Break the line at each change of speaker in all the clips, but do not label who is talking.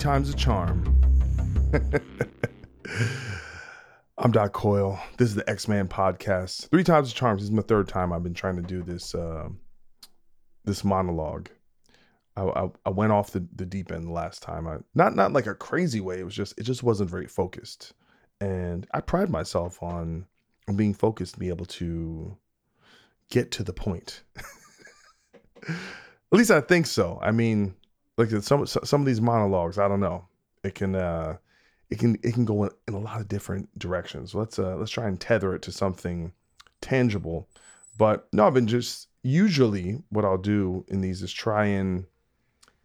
Times a charm. I'm Doc Coyle. This is the Ex Man podcast. Three times a charm. This is my third time I've been trying to do this uh, this monologue. I, I, I went off the, the deep end last time. I not not like a crazy way. It was just it just wasn't very focused, and I pride myself on on being focused, to be able to get to the point. At least I think so. I mean, like some some of these monologues, I don't know. It can uh it can it can go in, in a lot of different directions. Let's uh let's try and tether it to something tangible. But no, I've been just usually what I'll do in these is try and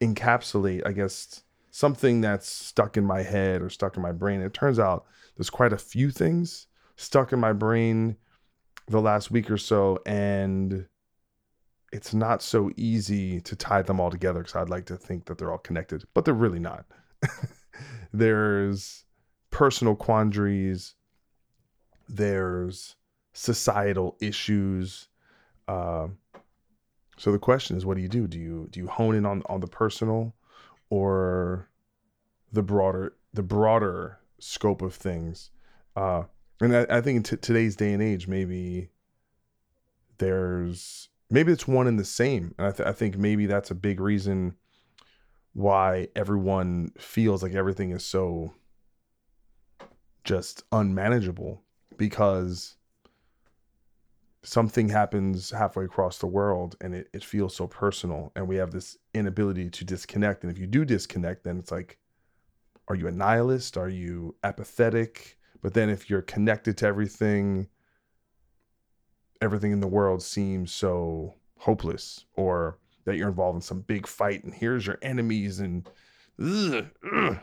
encapsulate, I guess, something that's stuck in my head or stuck in my brain. It turns out there's quite a few things stuck in my brain the last week or so and it's not so easy to tie them all together because I'd like to think that they're all connected, but they're really not. there's personal quandaries, there's societal issues. Uh, so the question is, what do you do? Do you do you hone in on on the personal, or the broader the broader scope of things? Uh, and I, I think in t- today's day and age, maybe there's maybe it's one and the same. And I, th- I think maybe that's a big reason why everyone feels like everything is so just unmanageable because something happens halfway across the world and it, it feels so personal and we have this inability to disconnect and if you do disconnect then it's like are you a nihilist are you apathetic but then if you're connected to everything everything in the world seems so hopeless or that you're involved in some big fight and here's your enemies and ugh, ugh.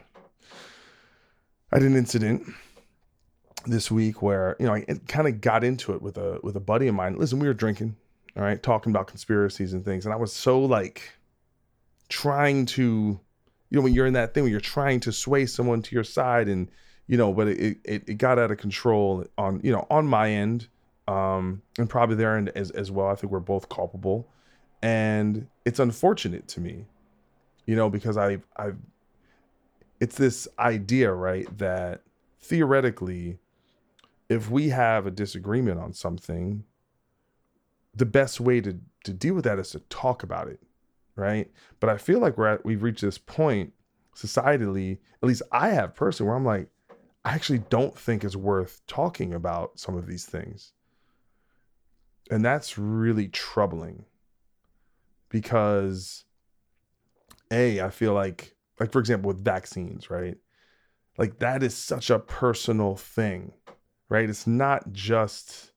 I had an incident this week where you know I kind of got into it with a with a buddy of mine. Listen, we were drinking, all right, talking about conspiracies and things, and I was so like trying to, you know, when you're in that thing where you're trying to sway someone to your side, and you know, but it it, it got out of control on you know on my end, um, and probably their end as as well. I think we're both culpable, and it's unfortunate to me, you know, because I I've it's this idea right that theoretically if we have a disagreement on something, the best way to to deal with that is to talk about it, right? But I feel like we're at we've reached this point societally, at least I have personally, where I'm like, I actually don't think it's worth talking about some of these things. And that's really troubling because A, I feel like like for example with vaccines, right? Like that is such a personal thing right? It's not just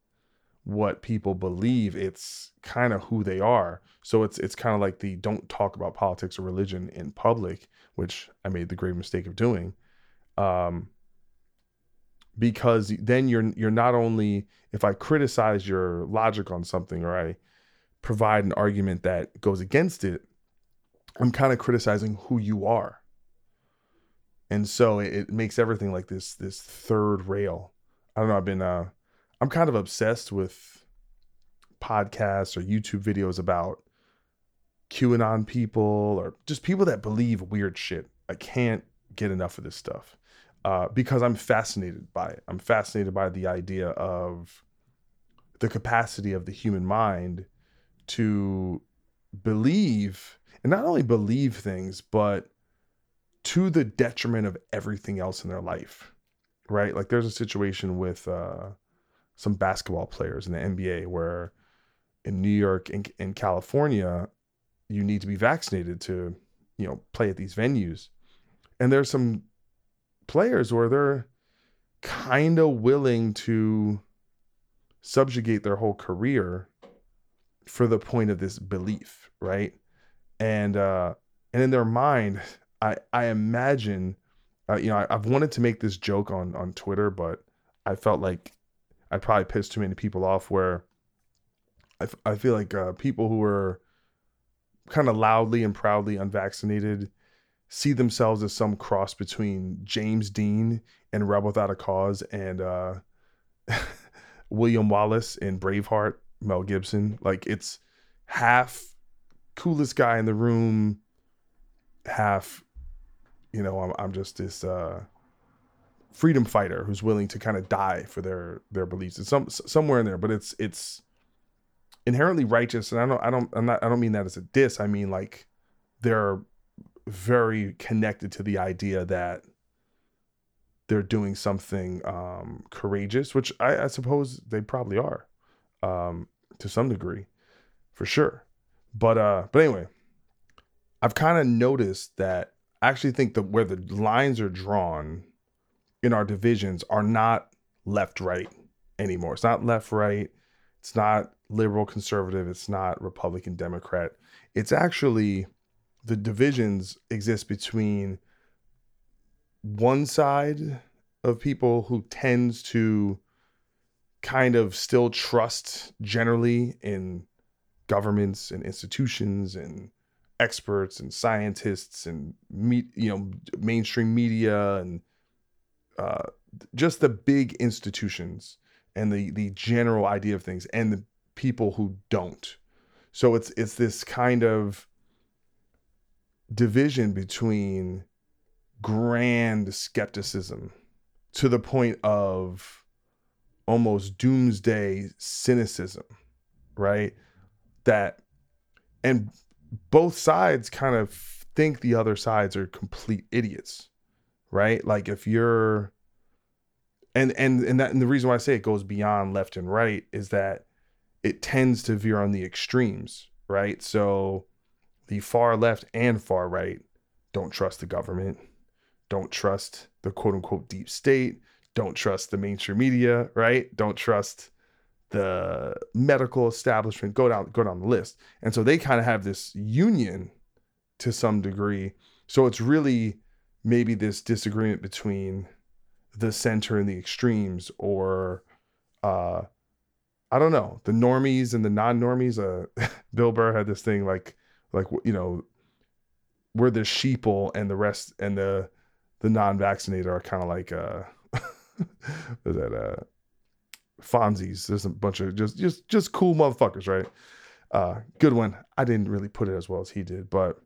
what people believe, it's kind of who they are. So it's it's kind of like the don't talk about politics or religion in public, which I made the grave mistake of doing. Um because then you're you're not only if I criticize your logic on something or I provide an argument that goes against it, I'm kind of criticizing who you are. And so it, makes everything like this this third rail I don't know. I've been, uh, I'm kind of obsessed with podcasts or YouTube videos about QAnon people or just people that believe weird shit. I can't get enough of this stuff uh, because I'm fascinated by it. I'm fascinated by the idea of the capacity of the human mind to believe and not only believe things but to the detriment of everything else in their life right like there's a situation with uh, some basketball players in the nba where in new york and in california you need to be vaccinated to you know play at these venues and there's some players where they're kind of willing to subjugate their whole career for the point of this belief, right? And uh, and in their mind, I I imagine, uh, you know, I, have wanted to make this joke on on Twitter, but I felt like I probably pissed too many people off. Where I, I feel like uh, people who are kind of loudly and proudly unvaccinated see themselves as some cross between James Dean and Rebel Without a Cause and uh, William Wallace in Braveheart, Mel Gibson. Like it's half coolest guy in the room, half, you know, I'm, I'm just this uh, freedom fighter who's willing to kind of die for their their beliefs. It's some somewhere in there, but it's it's inherently righteous, and I don't I don't I'm not I don't mean that as a diss. I mean like they're very connected to the idea that they're doing something um, courageous, which I, I, suppose they probably are um, to some degree, for sure. But uh, but anyway, I've kind of noticed that I actually think that where the lines are drawn in our divisions are not left right anymore. It's not left right. It's not liberal conservative. It's not Republican Democrat. It's actually the divisions exist between one side of people who tends to kind of still trust generally in governments and institutions and experts and scientists and meet you know mainstream media and uh, just the big institutions and the the general idea of things and the people who don't. So it's it's this kind of division between grand skepticism to the point of almost doomsday cynicism, right? That, and both sides kind of think the other sides are complete idiots, right? Like if you're, and and and that and the reason why I say it goes beyond left and right is that it tends to veer on the extremes, right? So the far left and far right don't trust the government, don't trust the quote unquote deep state, don't trust the mainstream media, right? Don't trust the medical establishment. Go down, go down the list. And so they kind of have this union to some degree. So it's really maybe this disagreement between the center and the extremes, or uh, I don't know, the normies and the non-normies. Uh, Bill Burr had this thing like like you know we're the sheeple and the rest and the the non-vaccinated are kind of like uh is that uh Fonzies. There's a bunch of just just just cool motherfuckers, right? Uh good one. I didn't really put it as well as he did, but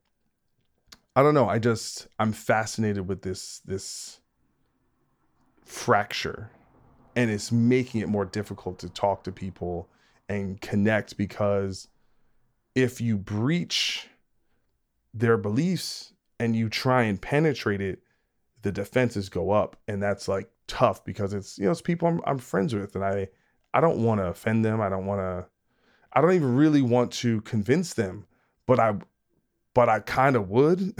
I don't know. I just I'm fascinated with this this fracture and it's making it more difficult to talk to people and connect because if you breach their beliefs and you try and penetrate it, the defenses go up, and that's like tough because it's you know it's people I'm, I'm friends with, and I I don't want to offend them. I don't want to. I don't even really want to convince them, but I but I kind of would,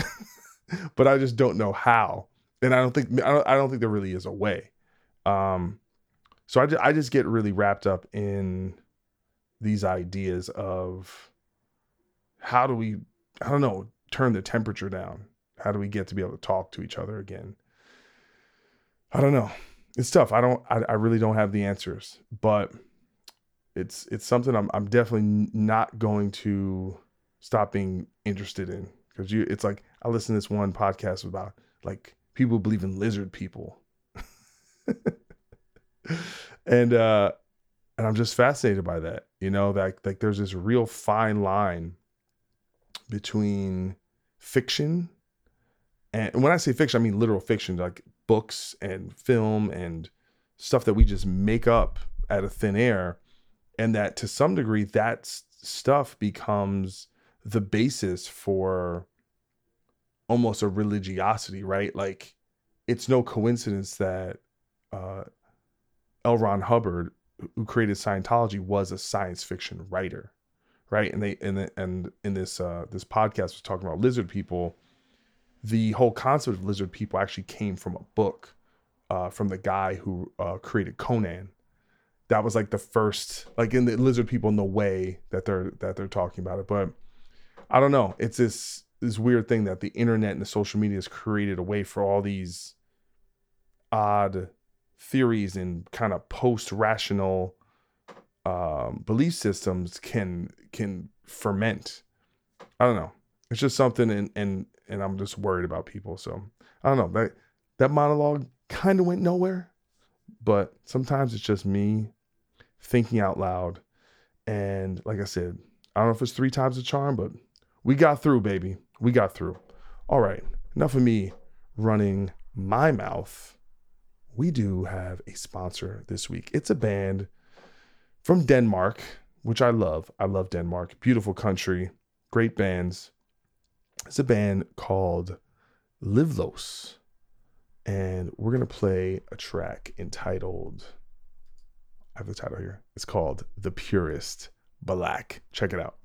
but I just don't know how, and I don't think I don't, I don't think there really is a way. Um, so I I just get really wrapped up in these ideas of how do we i don't know turn the temperature down? How do we get to be able to talk to each other again? I don't know. It's tough. I don't i, I really don't have the answers but it's it's something i'm, I'm definitely not going to stop being interested in. Because you it's like i listened to this one podcast about like people believe in lizard people. And uh and i'm just fascinated by that you know that like there's this real fine line between fiction and when I say fiction, I mean literal fiction, like books and film and stuff that we just make up out of thin air, and that to some degree that stuff becomes the basis for almost a religiosity, right? Like it's no coincidence that uh, L. Ron Hubbard, who created Scientology, was a science fiction writer, right? And they and and in this uh, this podcast was talking about lizard people. The whole concept of lizard people actually came from a book uh, from the guy who uh, created Conan. That was like the first, like in the lizard people, in the way that they're that they're talking about it. But I don't know. It's this this weird thing that the internet and the social media has created a way for all these odd theories and kind of post rational um, belief systems can can ferment. I don't know. It's just something, and and and I'm just worried about people. So I don't know that that monologue kind of went nowhere, but sometimes it's just me thinking out loud. And like I said, I don't know if it's three times the charm, but we got through, baby. We got through. All right, enough of me running my mouth. We do have a sponsor this week. It's a band from Denmark, which I love. I love Denmark. Beautiful country, great bands. It's a band called LIVLØS. And we're going to play a track entitled, I have the title here. It's called The Purest Black. Check it out.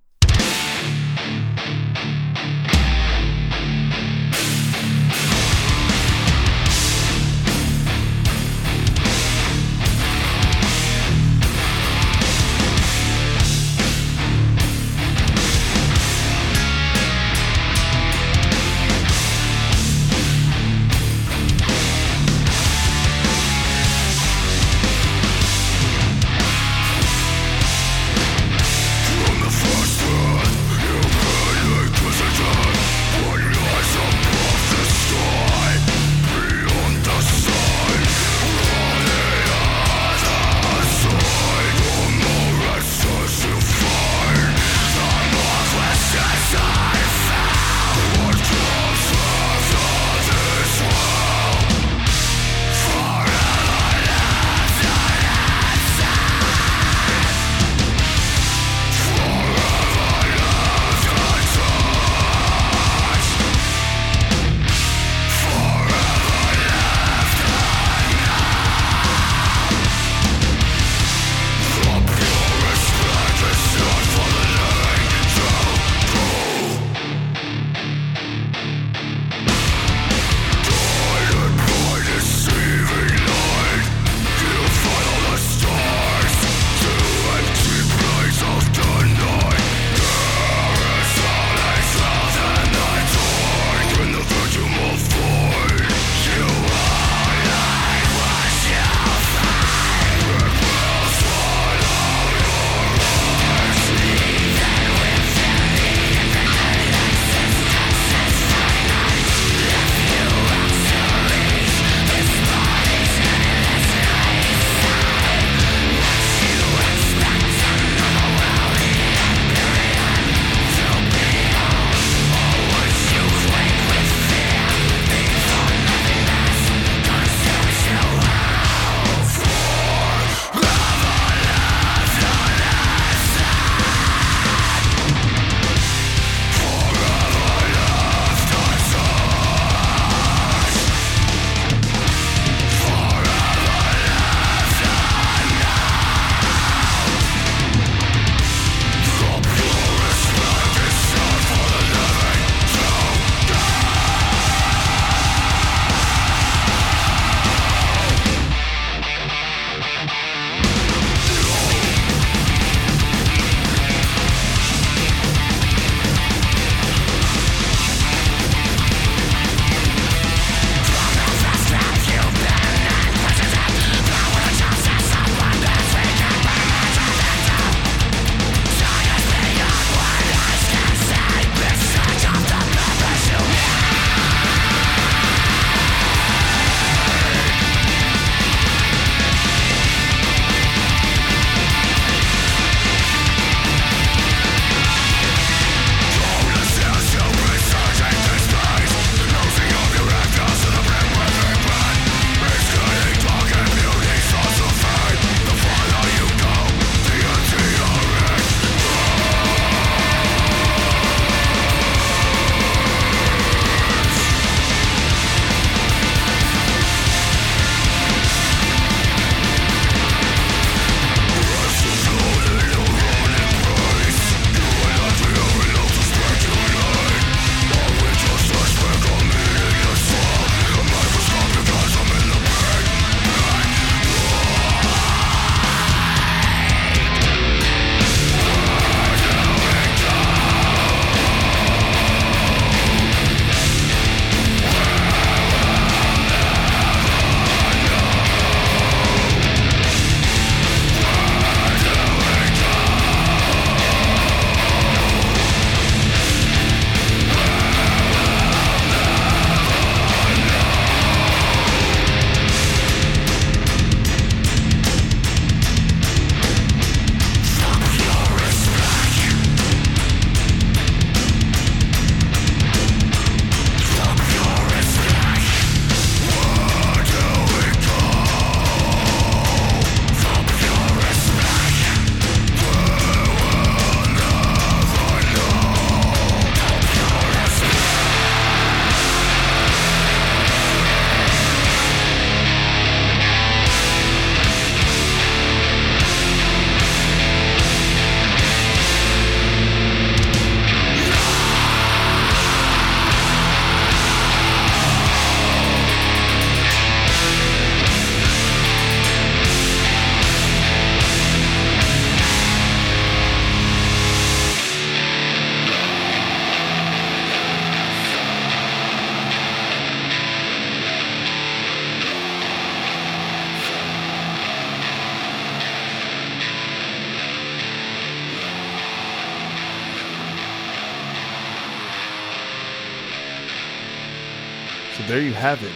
Have it.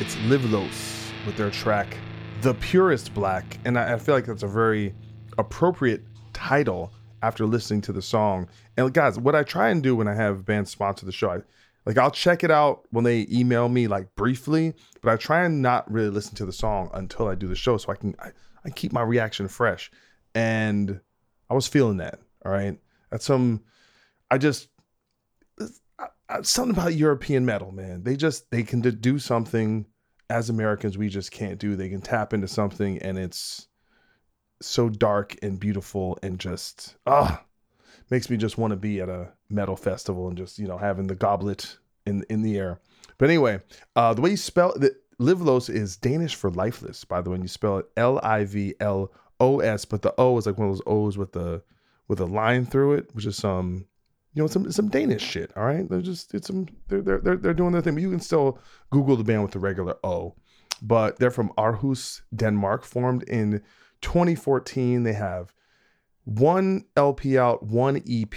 It's LIVLØS with their track The Purest Black. And I, I, feel like that's a very appropriate title after listening to the song. And guys, what I try and do when I have bands sponsor the show, I, like I'll check it out when they email me like briefly, but I try and not really listen to the song until I do the show so I can I, I keep my reaction fresh. And I was feeling that. All right. That's some I just something about European metal, man. They just they can do something as Americans we just can't do. They can tap into something and it's so dark and beautiful and just ah makes me just want to be at a metal festival and just you know having the goblet in in the air. But anyway, uh, the way you spell the LIVLØS is Danish for lifeless. By the way, when you spell it L I V L O S, but the O is like one of those O's with the with a line through it, which is some you know some some Danish shit. All right, they're just it's some they're they're they're doing their thing. But you can still Google the band with the regular O. But they're from Aarhus, Denmark, formed in 2014. They have one LP out, one EP.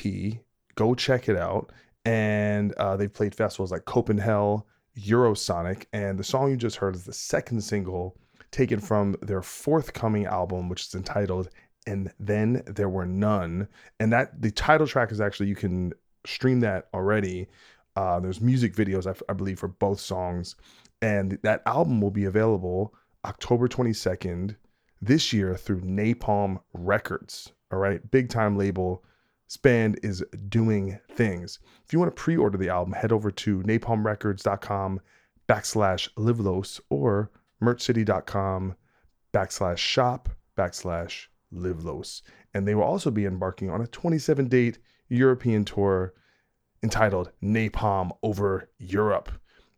Go check it out. And uh, they've played festivals like Copenhell, Eurosonic, and the song you just heard is the second single taken from their forthcoming album, which is entitled and then there were none. And that the title track is actually you can stream that already. Uh, there's music videos, I, I believe, for both songs, and that album will be available October 22nd this year through Napalm Records. All right, big time label. Spand is doing things. If you want to pre-order the album, head over to napalmrecords.com backslash livelos or merchcity.com backslash shop backslash LIVLØS. And they will also be embarking on a 27 date European tour entitled Napalm Over Europe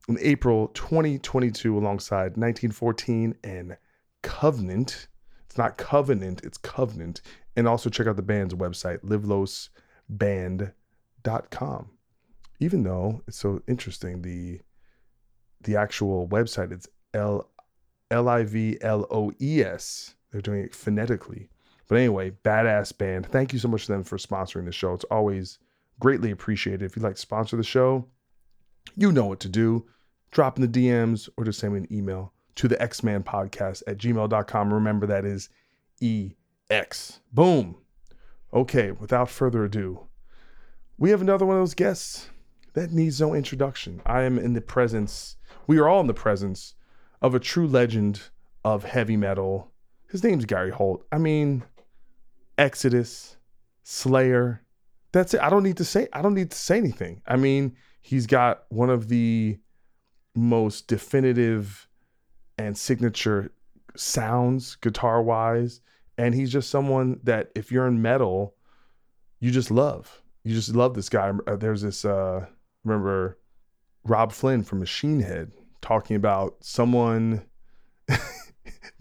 in April 2022 alongside 1914 and Covenant. It's not Covenant, it's Covenant. And also check out the band's website, livloesband.com. Even though it's so interesting, the the actual website it's L L I V L O E S. They're doing it phonetically. But anyway, badass band. Thank you so much to them for sponsoring the show. It's always greatly appreciated. If you'd like to sponsor the show, you know what to do. Drop in the DMs or just send me an email to the Ex Man podcast at gmail.com. Remember, that is EX. Boom. Okay, without further ado, we have another one of those guests that needs no introduction. I am in the presence, we are all in the presence of a true legend of heavy metal. His name's Gary Holt. I mean, Exodus, Slayer. That's it. I don't need to say I don't need to say anything. I mean, he's got one of the most definitive and signature sounds guitar wise and he's just someone that if you're in metal you just love you just love this guy uh, there's this uh remember Robb Flynn from machine head talking about someone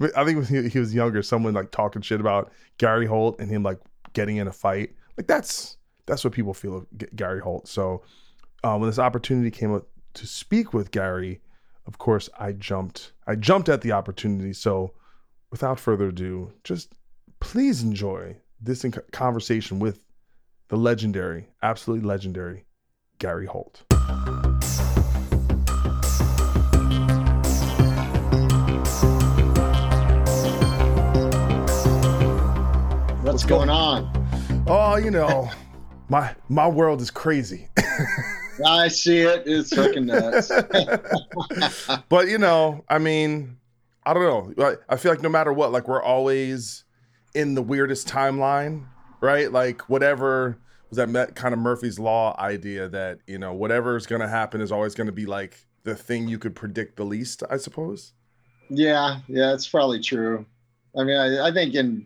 I think when he was younger, someone like talking shit about Gary Holt and him like getting in a fight. Like that's that's what people feel of Gary Holt. So uh, when this opportunity came up to speak with Gary, of course I jumped. I jumped at the opportunity. So without further ado, just please enjoy this conversation with the legendary, absolutely legendary Gary Holt.
What's going on?
Oh, you know, my my world is crazy.
I see it. It's fucking nuts.
but you know, I mean, I don't know. I feel like no matter what, like we're always in the weirdest timeline, right? Like whatever was that kind of Murphy's Law idea that you know whatever is going to happen is always going to be like the thing you could predict the least, I suppose.
Yeah, yeah, it's probably true. I mean, I, I think in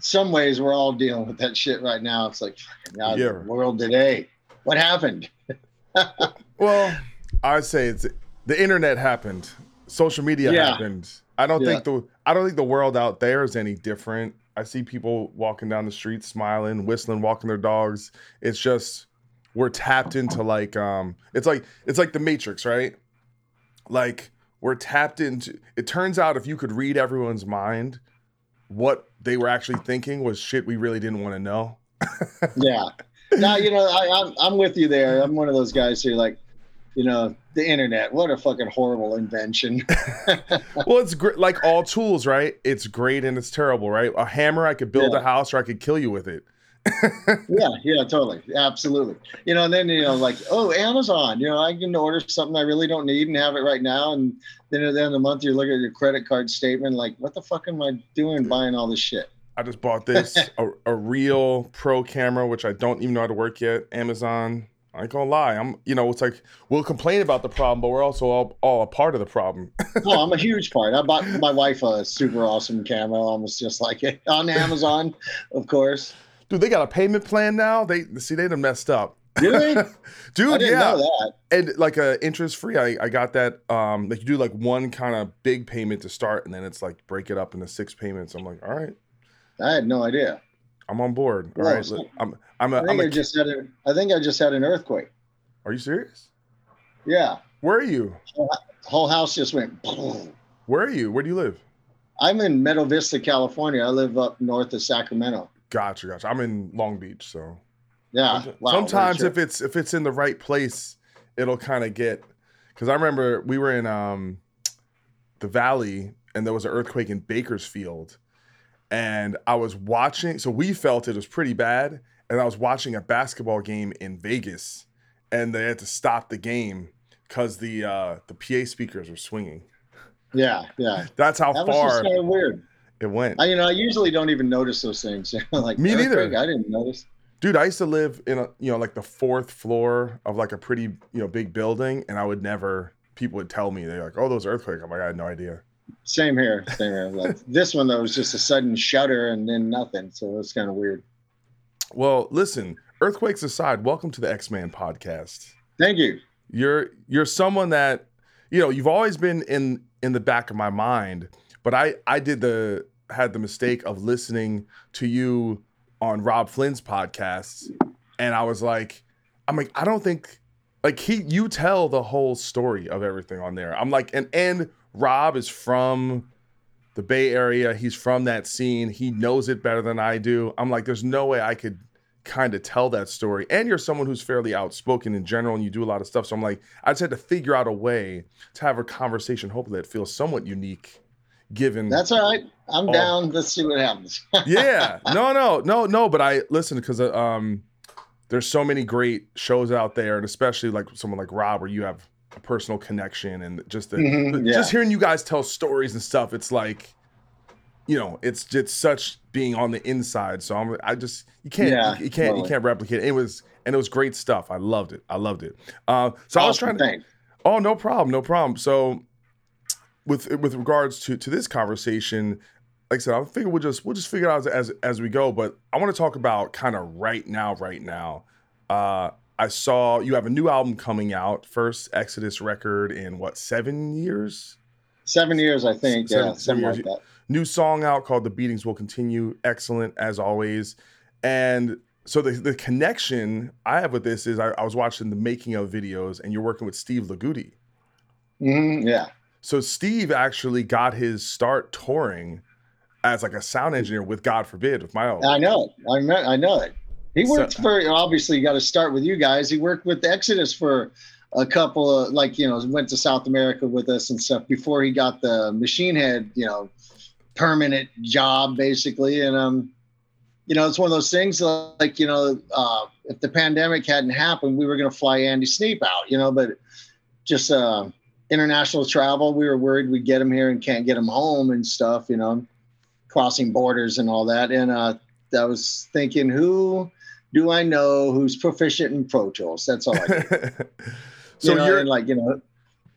some ways we're all dealing with that shit right now. It's like, God, yeah. the world today. What happened?
well, I'd say it's the internet happened. Social media yeah. happened. I don't yeah. think the I don't think the world out there is any different. I see people walking down the street smiling, whistling, walking their dogs. It's just we're tapped into like um it's like it's like the matrix, right? Like we're tapped into it turns out if you could read everyone's mind, what they were actually thinking was shit we really didn't want to know.
yeah. Now, you know, I, I'm, I'm with you there. I'm one of those guys who like, you know, the internet. What a fucking horrible invention.
well, it's great. Like all tools, right? It's great and it's terrible, right? A hammer, I could build yeah. a house or I could kill you with it.
Yeah, yeah, totally, absolutely. You know, and then you know, like, oh, Amazon. You know, I can order something I really don't need and have it right now, and then at the end of the month, you look at your credit card statement, like, what the fuck am I doing buying all this shit?
I just bought this a, a real pro camera, which I don't even know how to work yet. Amazon. I ain't gonna lie. I'm, you know, it's like we'll complain about the problem, but we're also all, all a part of the problem.
oh, I'm a huge part. I bought my wife a super awesome camera, almost just like it on Amazon, of course.
Dude, they got a payment plan now. They see they done messed up.
Really?
Dude, yeah. And like a uh, interest free. I, I got that. Um, like you do like one kind of big payment to start, and then it's like break it up into six payments. I'm like, all right.
I had no idea.
I'm on board. All right, I'm. I'm a.
I think
I'm a,
I just had a, I think I just had an earthquake.
Are you serious?
Yeah.
Where are you?
Whole, whole house just went.
Where are you? Where do you live?
I'm in Meadow Vista, California. I live up north of Sacramento.
Gotcha, gotcha. I'm in Long Beach, so
yeah.
Wow, Sometimes if it's if it's in the right place, it'll kind of get. Because I remember we were in um, the valley and there was an earthquake in Bakersfield, and I was watching. So we felt it was pretty bad, and I was watching a basketball game in Vegas, and they had to stop the game because the uh, the PA speakers were swinging.
Yeah, yeah.
That's how
that
far.
Was just kind of weird
it went.
I, you know, I usually don't even notice those things. like
me neither.
I didn't notice.
Dude, I used to live in a you know like the fourth floor of like a pretty you know big building, and I would never. People would tell me they're like, "Oh, those earthquakes." I'm like, I had no idea.
Same here. Same here. Like this one though was just a sudden shudder and then nothing, so it's kind of weird.
Well, listen. Earthquakes aside, welcome to the Ex Man podcast.
Thank you.
You're you're someone that you know you've always been in in the back of my mind, but I I did the had the mistake of listening to you on Robb Flynn's podcast, and I was like, I'm like, I don't think like he you tell the whole story of everything on there. I'm like, and and Rob is from the Bay Area. He's from that scene. He knows it better than I do. I'm like, there's no way I could kind of tell that story. And you're someone who's fairly outspoken in general and you do a lot of stuff. So I'm like, I just had to figure out a way to have a conversation, hopefully that feels somewhat unique given
that's all right. I'm all, down. Let's see what happens.
Yeah. No no no no but i listen because uh, um there's so many great shows out there and especially like someone like rob where you have a personal connection and just the, mm-hmm, yeah. just hearing you guys tell stories and stuff it's like you know it's it's such being on the inside. So i'm i just you can't yeah, you, you, can't totally. you can't replicate it. it was and it was great stuff. I loved it. I loved it. Uh so awesome, i was trying to thanks. oh no problem. No problem. So with with regards to to this conversation, like I said, I figure we'll just we'll just figure it out as as we go. But I want to talk about kind of right now, right now. Uh, I saw you have a new album coming out, first Exodus record in what seven years?
Seven years, I think. Seven, yeah, seven years. Like
new song out called "The Beatings Will Continue." Excellent as always, and so the, the connection I have with this is I, I was watching the making of videos, and you're working with Steve Lagudi.
Mm-hmm, yeah.
So Steve actually got his start touring as like a sound engineer with God forbid with my own.
I know. I know, I know it. He worked so, for obviously you got to start with you guys. He worked with Exodus for a couple of like you know went to South America with us and stuff before he got the Machine Head you know permanent job basically and um you know it's one of those things like you know uh, if the pandemic hadn't happened we were going to fly Andy Sneap out you know but just uh international travel. We were worried we'd get him here and can't get him home and stuff, you know, crossing borders and all that. And uh, I was thinking, who do I know who's proficient in Pro Tools? That's all I do. so you know, you're like, you know,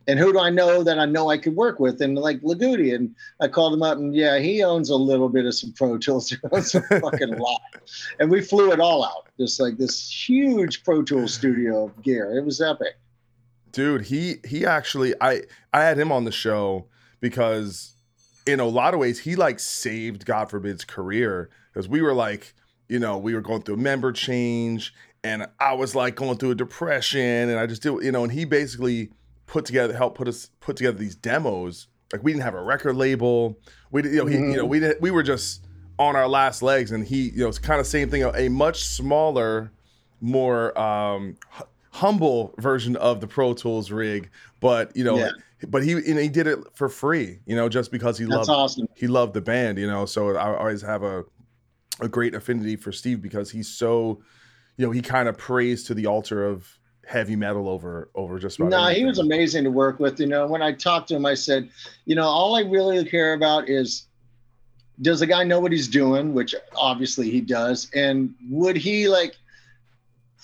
and who do I know that I know I could work with? And like Lagudi, and I called him up, and yeah, he owns a little bit of some Pro Tools. Owns a fucking lot, and we flew it all out, just like this huge Pro Tools studio of gear. It was epic
dude he he actually i i had him on the show because in a lot of ways he like saved god forbid's career. Because we were like you know we were going through a member change and i was like going through a depression and i just did you know and he basically put together helped put us put together these demos. Like we didn't have a record label. We you know he, mm-hmm. you know we didn't we were just on our last legs and he you know it's kind of same thing a much smaller more um humble version of the Pro Tools rig, but you know,
Yeah.
but he know, he did it for free, you know, just because he
That's
loved
awesome.
he loved the band, you know. So I always have a a great affinity for Steve because he's so, you know, he kind of prays to the altar of heavy metal over over just about.
No, he was amazing to work with. You know, when I talked to him, I said, you know, all I really care about is does the guy know what he's doing, which obviously he does, and would he like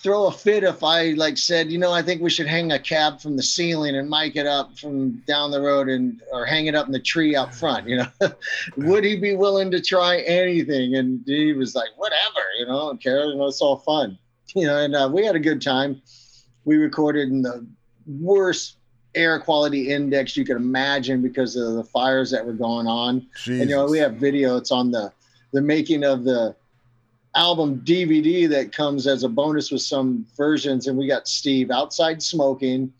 throw a fit if I like said, you know, I think we should hang a cab from the ceiling and mic it up from down the road and or hang it up in the tree out front, you know? would he be willing to try anything? And he was like, whatever, you know, I don't care, you know, it's all fun. You know, and uh, we had a good time. We recorded in the worst air quality index you could imagine because of the fires that were going on. And you know, we have video. It's on the the making of the album DVD that comes as a bonus with some versions. And we got Steve outside smoking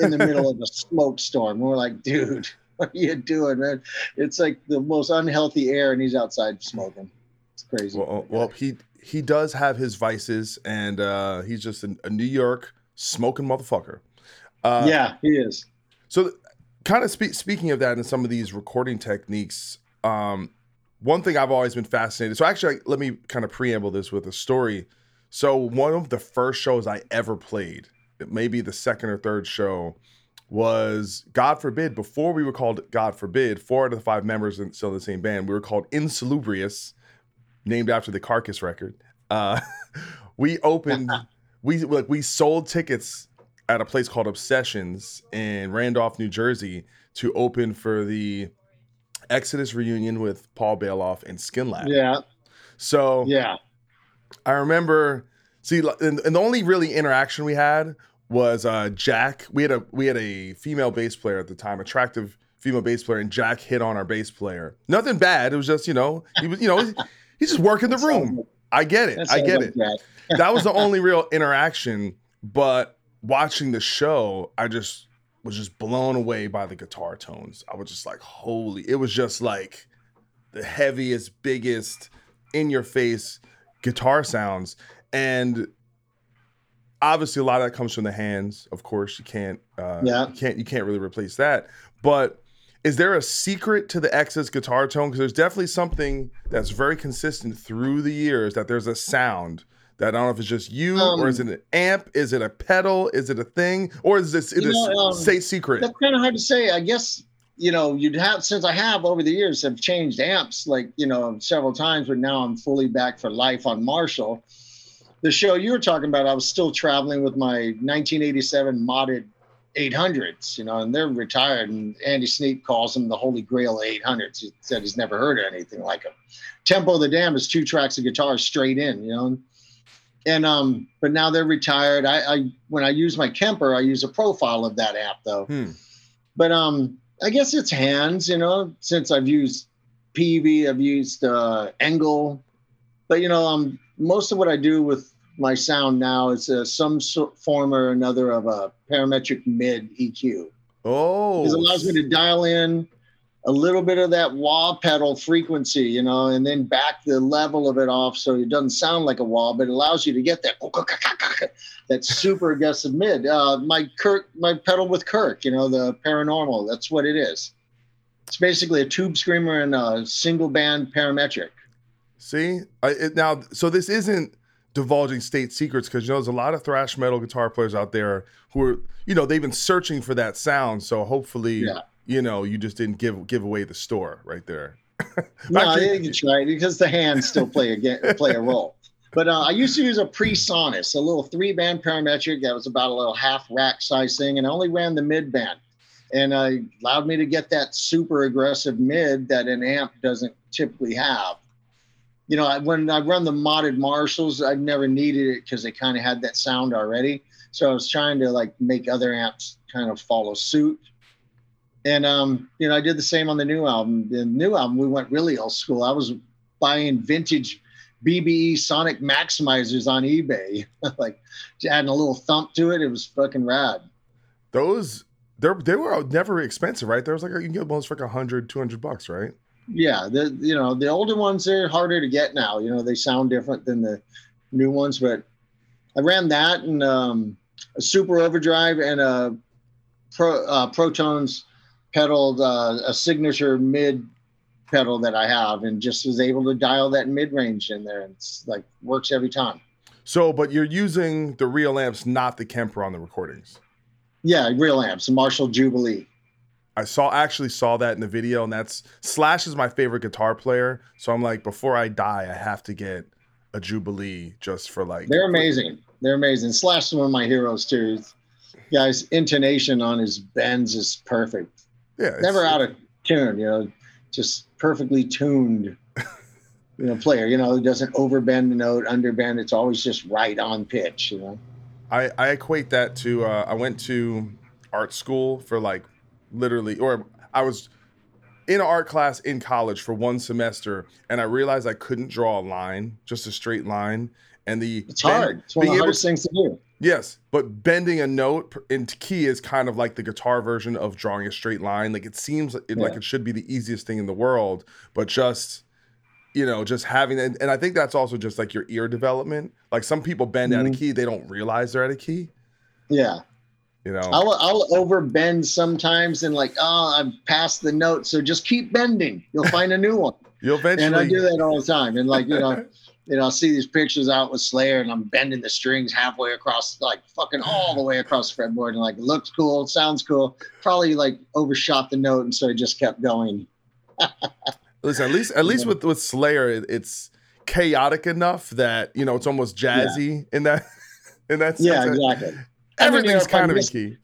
in the middle of a smoke storm. We're like, dude, what are you doing, man? It's like the most unhealthy air, and he's outside smoking. It's crazy.
Well, well, he he does have his vices, and uh, he's just a, a New York smoking motherfucker. Uh,
yeah, he is.
So, kind of spe- speaking of that, and some of these recording techniques, um, one thing I've always been fascinated. So, actually, let me kind of preamble this with a story. So, one of the first shows I ever played, it may be the second or third show, was God forbid. Before we were called God forbid, four out of the five members in still in the same band. We were called Insalubrious, named after the Carcass record. Uh, we opened, we like we sold tickets at a place called Obsessions in Randolph, New Jersey, to open for the Exodus reunion with Paul Baloff and Skinlab.
Yeah,
So
yeah.
I remember, see, and, and the only really interaction we had was uh, Jack. We had a we had a female bass player at the time, attractive female bass player, and Jack hit on our bass player. Nothing bad. It was just you know he was you know he's just working the room. I get it. I get it
that
was the only real interaction. But watching the show, I just was just blown away by the guitar tones. I was just like, holy! It was just like the heaviest, biggest, in your face guitar sounds, and obviously a lot of that comes from the hands. Of course, you can't, uh,
Yeah.
you can't, you can't really replace that. But is there a secret to the X's guitar tone? Because there's definitely something that's very consistent through the years. That there's a sound that I don't know if it's just you or
Um,
is it an amp? Is it a pedal? Is it a thing? Or is this it
You know, um,
state secret?
That's kind of hard to say. I guess you know you'd have since I have over the years have changed amps like you know several times, but now I'm fully back for life on Marshall. The show you were talking about, I was still traveling with my 1987 modded 800s, you know, and they're retired. And Andy Sneap calls them the holy grail 800s. He said he's never heard of anything like them. Tempo of the Damned is two tracks of guitar straight in, you know. And um, but now they're retired. I, I when I use my Kemper, I use a profile of that app though.
Hmm.
But um, I guess it's hands, you know, since I've used Peavey, I've used uh, Engl, but you know, um, most of what I do with my sound now is uh, some sort, form or another of a parametric mid EQ.
Oh,
it allows me to dial in a little bit of that wah pedal frequency, you know, and then back the level of it off so it doesn't sound like a wah, but it allows you to get that that super aggressive mid. Uh, my Kirk, my pedal with Kirk, you know, the paranormal. That's what it is. It's basically a tube screamer and a single band parametric.
See, I, it, now, so this isn't divulging state secrets because you know there's a lot of thrash metal guitar players out there who are, you know, they've been searching for that sound. So hopefully,
Yeah.
You know, you just didn't give give away the store right there.
No, I think it's right because the hands still play a play a role. But uh, I used to use a PreSonus, a little three band parametric that was about a little half rack size thing, and I only ran the mid band, and uh, allowed me to get that super aggressive mid that an amp doesn't typically have. You know, I, when I run the modded Marshalls, I never needed it because they kind of had that sound already. So I was trying to like make other amps kind of follow suit. And um, you know, I did the same on the new album. The new album, we went really old school. I was buying vintage BBE Sonic Maximizers on eBay, like adding a little thump to it. It was fucking rad.
those they're they were never expensive, right? There was like you can get those for like 100, 200 bucks, right?
Yeah, the you know the older ones are harder to get now. You know they sound different than the new ones, but I ran that and um, a super overdrive and a pro, uh, Protones pedal, uh, a signature mid pedal that I have, and just was able to dial that mid range in there. And it's like works every time.
So, but you're using the real amps, not the Kemper on the recordings.
Yeah, real amps, Marshall Jubilee.
I saw actually saw that in the video, and that's Slash is my favorite guitar player. So I'm like, before I die, I have to get a Jubilee just for like.
They're amazing. They're amazing. Slash is one of my heroes too. Guy's intonation on his bends is perfect.
Yeah,
never out of tune. You know, just perfectly tuned. You know, player. You know, who doesn't overbend the note, underbend. It's always just right on pitch. You know.
I I equate that to uh, I went to art school for like literally, or I was in art class in college for one semester, and I realized I couldn't draw a line, just a straight line. And the
it's hard. It's one of the hardest to, things to do.
Yes, but bending a note into key is kind of like the guitar version of drawing a straight line. Like it seems it, yeah. like it should be the easiest thing in the world, but just you know, just having and, and I think that's also just like your ear development. Like some people bend mm-hmm. out of mm-hmm. key, they don't realize they're out of key.
Yeah.
You know,
I'll I'll overbend sometimes and like, oh, I'm past the note, so just keep bending. You'll find a new one.
You'll eventually.
And I do that all the time. And like, you know, you know, I'll see these pictures out with Slayer, and I'm bending the strings halfway across, like fucking all the way across the fretboard, and like, looks cool, sounds cool. Probably like overshot the note, and so I just kept going.
Listen, at least at least with with Slayer, it's chaotic enough that you know it's almost jazzy yeah. in that in that sense.
Yeah, exactly.
Everything's kind of key.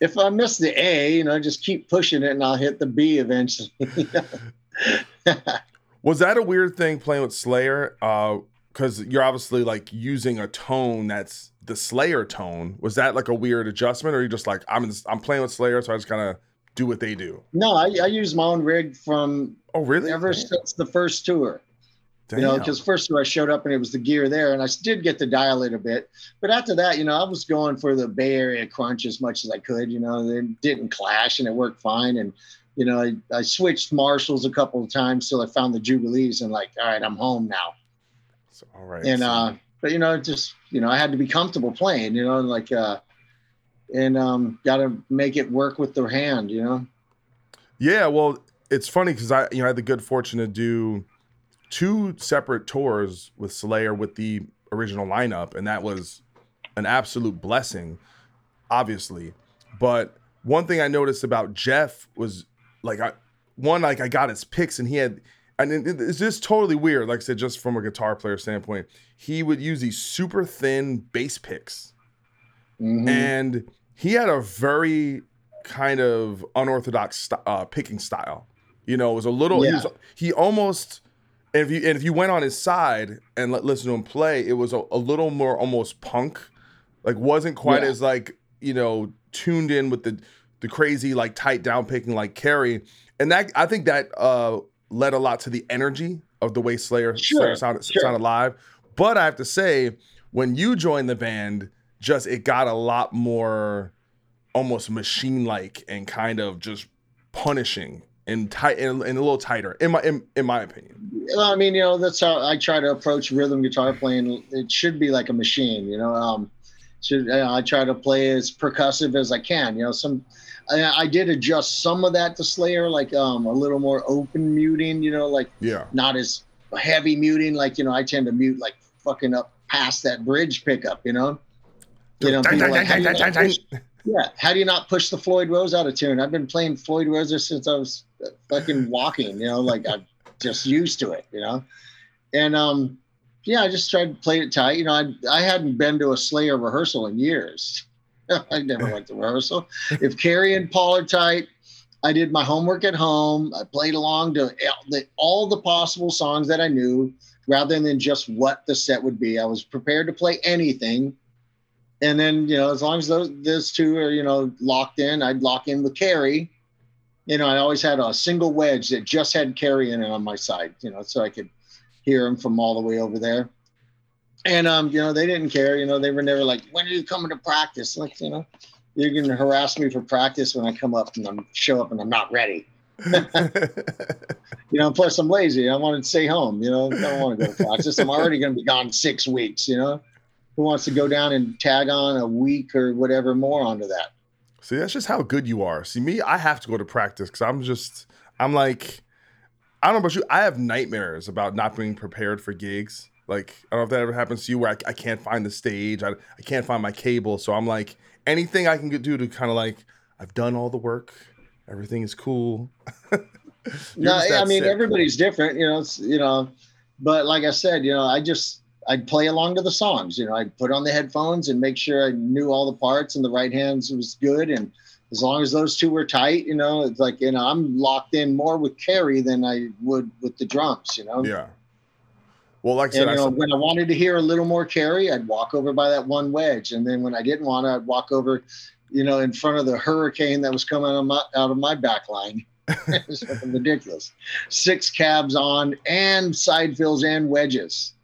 If I miss the A, you know, just keep pushing it and I'll hit the B eventually.
Was that a weird thing playing with Slayer? Because uh, you're obviously like using a tone that's the Slayer tone. Was that like a weird adjustment, or are you just like I'm I'm playing with Slayer, so I just kind of do what they do?
No, I, I use my own rig from
oh really
ever Damn. since the first tour. Damn. You know, because first tour I showed up and it was the gear there, and I did get to dial it a bit. But after that, you know, I was going for the Bay Area crunch as much as I could. You know, they didn't clash and it worked fine. And you know, I, I switched Marshalls a couple of times till I found the Jubilees, and like, all right, I'm home now.
So, all right.
And so. uh, but you know, just you know, I had to be comfortable playing. You know, like uh, and um, got to make it work with their hand. You know.
Yeah, well, it's funny because I, you know, I had the good fortune to do two separate tours with Slayer with the original lineup, and that was an absolute blessing, obviously. But one thing I noticed about Jeff was like I one like I got his picks and he had and it's just totally weird. Like I said, just from a guitar player standpoint, he would use these super thin bass picks, mm-hmm. and he had a very kind of unorthodox uh, picking style. You know, it was a little. Yeah. He, was, he almost and if you and if you went on his side and let, listen to him play, it was a, a little more almost punk, like wasn't quite yeah. as like you know tuned in with the the crazy like tight down picking like Kerry, and that I think that uh led a lot to the energy of the way Slayer, sure, Slayer sounded, sure. sounded live. But I have to say, when you joined the band, just it got a lot more almost machine like and kind of just punishing and tight and, and, a little tighter in my in, in my opinion
i mean you know that's how i try to approach rhythm guitar playing it should be like a machine you know um should you know, i try to play as percussive as i can you know some I, I, did adjust some of that to slayer like um a little more open muting you know like
yeah
not as heavy muting like you know i tend to mute like fucking up past that bridge pickup you know you know like, yeah. How do you not push the Floyd Rose out of tune? I've been playing Floyd Rose since I was fucking walking, you know, like I'm just used to it, you know? And, um, yeah, I just tried to play it tight. You know, I, I hadn't been to a Slayer rehearsal in years. I never went to rehearsal. If Kerry and Paul are tight, I did my homework at home. I played along to all the possible songs that I knew rather than just what the set would be. I was prepared to play anything and then you know as long as those those two are you know locked in i'd lock in with Kerry. you know i always had a single wedge that just had Kerry in it on my side you know so i could hear him from all the way over there and um you know they didn't care you know they were never like when are you coming to practice like you know you're going to harass me for practice when i come up and i'm show up and i'm not ready you know plus i'm lazy i wanted to stay home you know i don't want to go to practice i'm already going to be gone six weeks you know who wants to go down and tag on a week or whatever more onto that.
See, that's just how good you are. See, me, I have to go to practice because I'm just, I'm like, I don't know about you. I have nightmares about not being prepared for gigs. Like, I don't know if that ever happens to you where I, I can't find the stage, I, I can't find my cable. So I'm like, anything I can do to kind of like, I've done all the work, everything is cool.
no, I mean, sick. everybody's different, you know, it's, you know, but like I said, you know, I just, I'd play along to the songs. You know, I'd put on the headphones and make sure I knew all the parts and the right hands was good. And as long as those two were tight, you know, it's like, you know, I'm locked in more with Kerry than I would with the drums, you know?
Yeah. Well, like I said,
and, you know, when I wanted to hear a little more Kerry, I'd walk over by that one wedge. And then when I didn't want to, I'd walk over, you know, in front of the hurricane that was coming out of my, out of my back line. it was ridiculous. Six cabs on and side fills and wedges.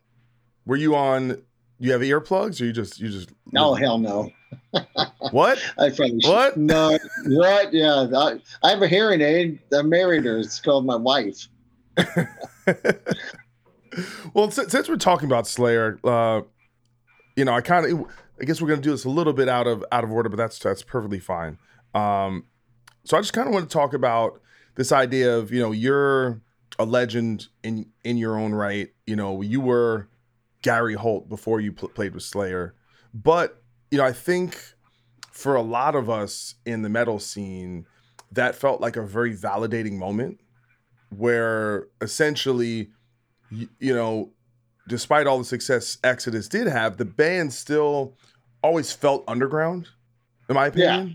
Were you on? You have earplugs, or you just you just?
No, hell no.
what?
I probably
should. What?
No, what? Yeah, I, I have a hearing aid. I married her. It's called my wife.
well, since, since, we're talking about Slayer, uh, you know, I kind of, I guess we're gonna do this a little bit out of out of order, but that's that's perfectly fine. Um, so I just kind of want to talk about this idea of you know you're a legend in in your own right. You know, you were Gary Holt before you pl- played with Slayer. But, you know, I think for a lot of us in the metal scene, that felt like a very validating moment where essentially, you, you know, despite all the success Exodus did have, the band still always felt underground, in my opinion.
Yeah.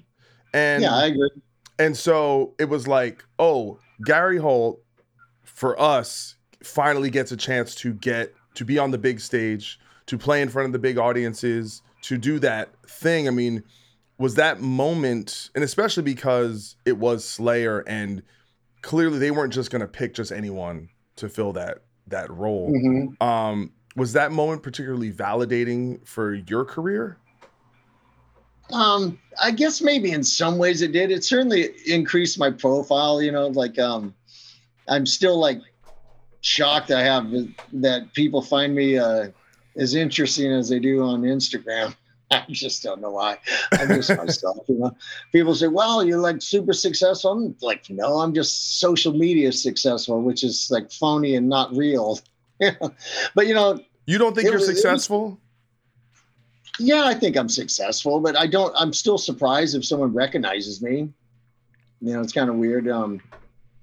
And
yeah, I agree.
And so it was like, oh, Gary Holt for us finally gets a chance to get to be on the big stage, to play in front of the big audiences, to do that thing. I mean, was that moment, and especially because it was Slayer, and clearly they weren't just going to pick just anyone to fill that that role. Mm-hmm. Um, was that moment particularly validating for your career?
Um, I guess maybe in some ways it did. It certainly increased my profile. You know, like um, I'm still like shocked I have that people find me uh, as interesting as they do on Instagram. I just don't know why. I'm just myself. You know, people say, "Well, you're like super successful." I'm like, no, I'm just social media successful, which is like phony and not real. but you know,
you don't think you're successful?
Was, yeah, I think I'm successful, but I don't. I'm still surprised if someone recognizes me. You know, it's kind of weird. Um,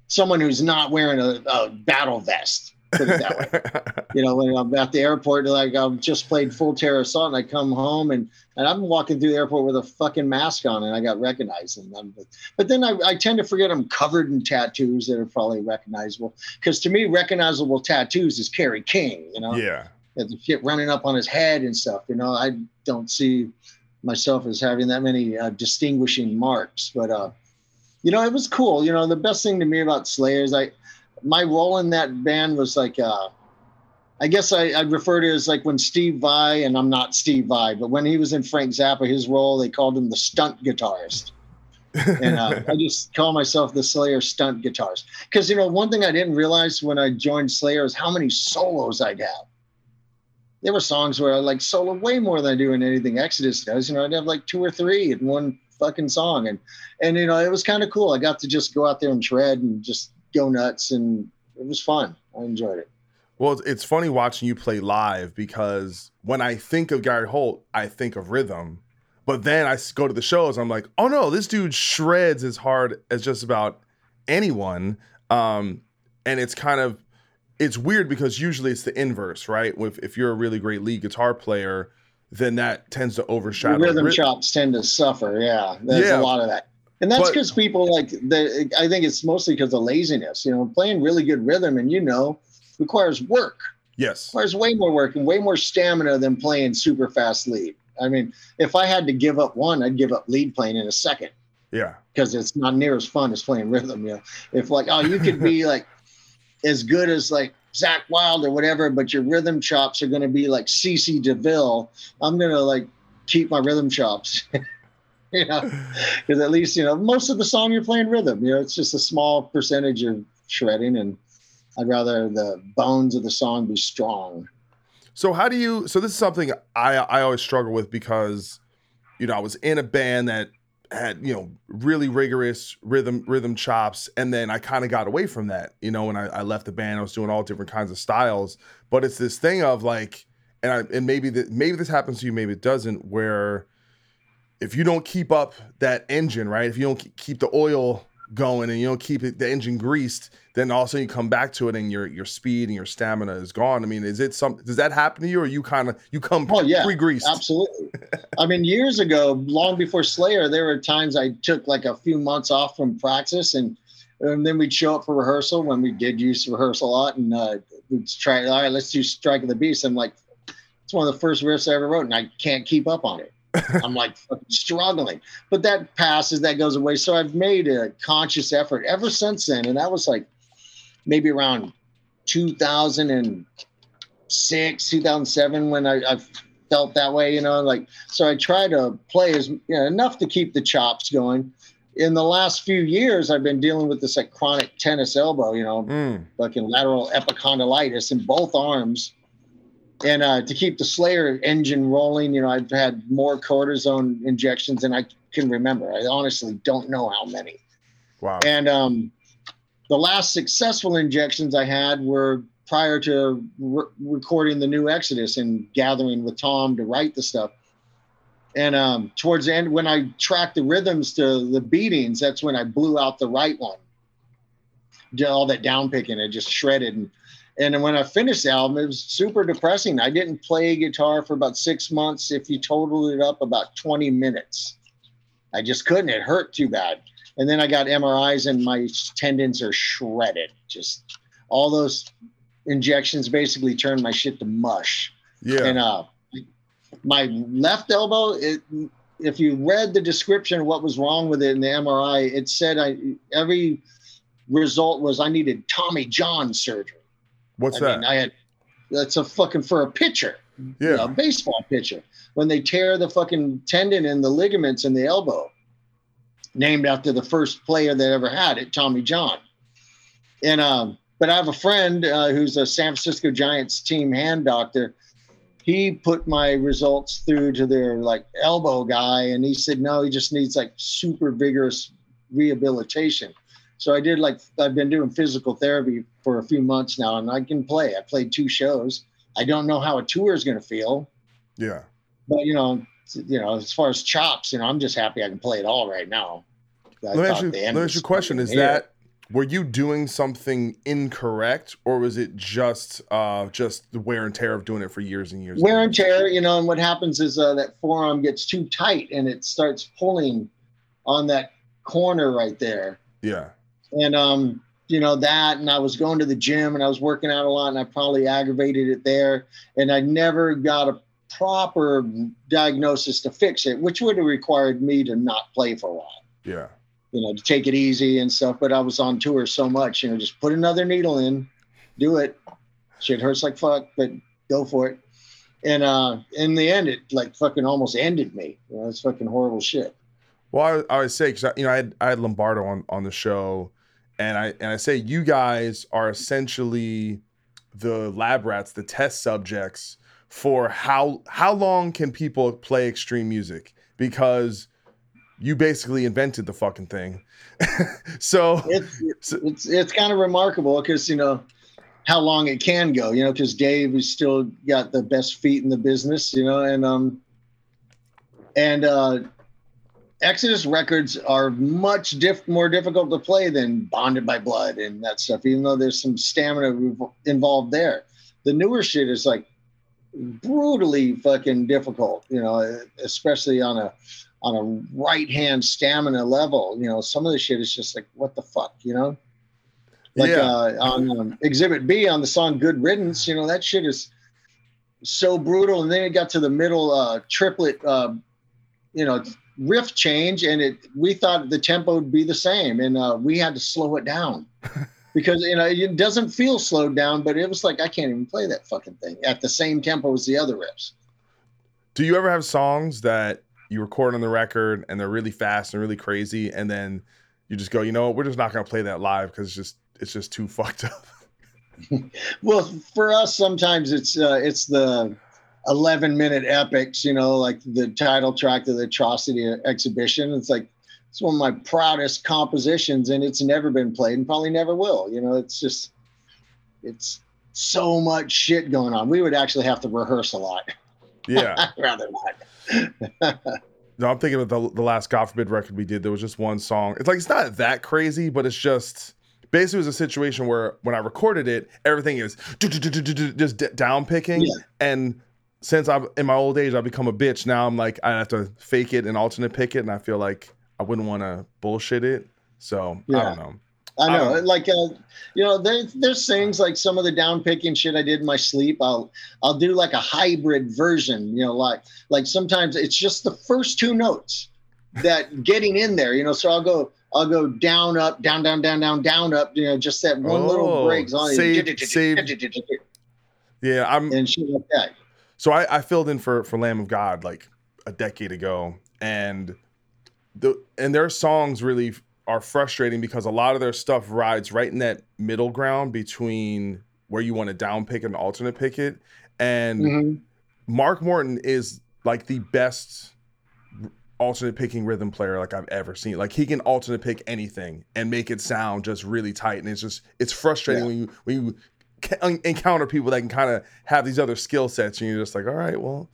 someone who's not wearing a, a battle vest. Put it that way. you know, when I'm at the airport, like I've just played Full Terror Assault, and I come home and and I'm walking through the airport with a fucking mask on, and I got recognized. And I'm, but then I, I tend to forget I'm covered in tattoos that are probably recognizable. Because to me, recognizable tattoos is Kerry King. You know.
Yeah.
The shit running up on his head and stuff. You know, I don't see myself as having that many uh, distinguishing marks, but uh, you know, it was cool. You know, the best thing to me about Slayers, I my role in that band was like uh I guess I, I refer to it as like when Steve Vai, and I'm not Steve Vai, but when he was in Frank Zappa, his role, they called him the stunt guitarist. and uh, I just call myself the Slayer stunt guitarist. Because, you know, one thing I didn't realize when I joined Slayer is how many solos I'd have. There were songs where I like solo way more than I do in anything Exodus does. You know, I'd have like two or three in one fucking song. And and you know, it was kind of cool. I got to just go out there and shred and just go nuts and it was fun. I enjoyed it.
Well, it's funny watching you play live because when I think of Gary Holt, I think of rhythm. But then I go to the shows, I'm like, oh no, this dude shreds as hard as just about anyone. Um, and it's kind of it's weird because usually it's the inverse, right? If if you're a really great lead guitar player, then that tends to overshadow.
Rhythm chops tend to suffer. Yeah, there's yeah. a lot of that, and that's because people like the. I think it's mostly because of laziness. You know, playing really good rhythm, and you know, requires work.
Yes,
requires way more work and way more stamina than playing super fast lead. I mean, if I had to give up one, I'd give up lead playing in a second.
Yeah,
because it's not near as fun as playing rhythm. You know, if like oh, you could be like as good as like Zakk Wylde or whatever, but your rhythm chops are going to be like CC DeVille. I'm going to like keep my rhythm chops. you know, because at least you know most of the song you're playing rhythm. You know, it's just a small percentage of shredding, and I'd rather the bones of the song be strong.
So how do you? So this is something I I always struggle with because, you know, I was in a band that had you know really rigorous rhythm rhythm chops, and then I kind of got away from that. You know, when I, I left the band, I was doing all different kinds of styles. But it's this thing of like, and I and maybe that maybe this happens to you, maybe it doesn't. Where if you don't keep up that engine, right? If you don't keep the oil going and you don't keep it, the engine greased, then all of a sudden you come back to it and your your speed and your stamina is gone. I mean, is it some? Does that happen to you, or you kind of you come
oh, yeah,
pre-greased?
Absolutely. I mean, years ago, long before Slayer, there were times I took like a few months off from practice, and, and then we'd show up for rehearsal when we did use rehearsal a lot, and uh, we'd try. All right, let's do Strike of the Beast. I'm like, it's one of the first riffs I ever wrote, and I can't keep up on it. I'm like struggling, but that passes, that goes away. So I've made a conscious effort ever since then, and that was like maybe around 2006, 2007 when I, I felt that way, you know, like so I try to play as you know, enough to keep the chops going. In the last few years, I've been dealing with this like chronic tennis elbow, you know, mm. fucking lateral epicondylitis in both arms and uh, to keep the Slayer engine rolling, you know, I've had more cortisone injections than I can remember. I honestly don't know how many.
Wow.
And um, the last successful injections I had were prior to re- recording the new Exodus and gathering with Tom to write the stuff. And um, towards the end, when I tracked the rhythms to the beatings, that's when I blew out the right one. Did all that down picking, it just shredded. And and when I finished the album, it was super depressing. I didn't play guitar for about six months. If you totaled it up, about 20 minutes. I just couldn't. It hurt too bad. And then I got MRIs and my tendons are shredded. Just all those injections basically turned my shit to mush.
Yeah.
And uh, my left elbow, it, if you read the description of what was wrong with it in the MRI, it said I every result was I needed Tommy John surgery.
What's
I
that?
Mean, I had that's a fucking for a pitcher,
yeah, you know,
a baseball pitcher. When they tear the fucking tendon and the ligaments in the elbow, named after the first player that ever had it, Tommy John. And um, but I have a friend uh, who's a San Francisco Giants team hand doctor. He put my results through to their like elbow guy, and he said no, he just needs like super vigorous rehabilitation. So I did like I've been doing physical therapy for a few months now, and I can play. I played two shows. I don't know how a tour is going to feel.
Yeah.
But you know, you know, as far as chops, you know, I'm just happy I can play it all right now.
I let me ask you, let me ask you a question: Is here. that were you doing something incorrect, or was it just uh just the wear and tear of doing it for years and years?
Wear and tear, you know, and what happens is uh, that forearm gets too tight and it starts pulling on that corner right there.
Yeah
and um, you know that, and I was going to the gym and I was working out a lot, and I probably aggravated it there, and I never got a proper diagnosis to fix it, which would have required me to not play for a while.
Yeah.
You know, to take it easy and stuff. But I was on tour so much, you know, just put another needle in, do it. Shit hurts like fuck, but go for it. And uh in the end, it like fucking almost ended me. You know, it's fucking horrible shit.
Well, I, I would say because you know I had, I had Lombardo on on the show and I and I say you guys are essentially the lab rats, the test subjects for how how long can people play extreme music because you basically invented the fucking thing. so
it's it's, it's kind of remarkable because you know how long it can go, you know, because Dave has still got the best feet in the business, you know, and um and uh Exodus records are much diff- more difficult to play than Bonded by Blood and that stuff, even though there's some stamina involved there. The newer shit is like brutally fucking difficult, you know, especially on a on a right hand stamina level. You know, some of the shit is just like, what the fuck, you know? Like yeah. uh, on um, Exhibit B on the song Good Riddance, you know, that shit is so brutal. And then it got to the middle uh, triplet, uh, you know, riff change and it we thought the tempo would be the same and uh, we had to slow it down. Because you know it doesn't feel slowed down but it was like i can't even play that fucking thing at the same tempo as the other riffs.
Do you ever have songs that you record on the record and they're really fast and really crazy and then you just go you know what, we're just not going to play that live because it's just it's just too fucked up.
Well, for us, sometimes it's uh, it's the 11 minute epics, you know, like the title track of the Atrocity exhibition. It's like it's one of my proudest compositions, and it's never been played and probably never will. You know, it's just it's so much shit going on. We would actually have to rehearse a lot.
Yeah,
rather not.
no, I'm thinking of the the last God forbid record we did. There was just one song. It's like it's not that crazy, but it's just basically it was a situation where when I recorded it, everything is just down picking, yeah. and since I'm in my old age, I've become a bitch. Now I'm like I have to fake it and alternate pick it, and I feel like I wouldn't want to bullshit it. So yeah. I don't know.
I know, I like uh, you know, there's there's things like some of the down picking shit I did in my sleep. I'll I'll do like a hybrid version. You know, like like sometimes it's just the first two notes that getting in there. You know, so I'll go I'll go down up down down down down down up. You know, just that one oh, little breaks on
it. Yeah, I'm
and shit like that.
So I, I filled in for for Lamb of God like a decade ago, and the and their songs really are frustrating because a lot of their stuff rides right in that middle ground between where you want to down pick and alternate pick it. And mm-hmm. Mark Morton is like the best alternate picking rhythm player like I've ever seen. Like he can alternate pick anything and make it sound just really tight. And it's just it's frustrating yeah. when you when you encounter people that can kind of have these other skill sets and you're just like, all right, well,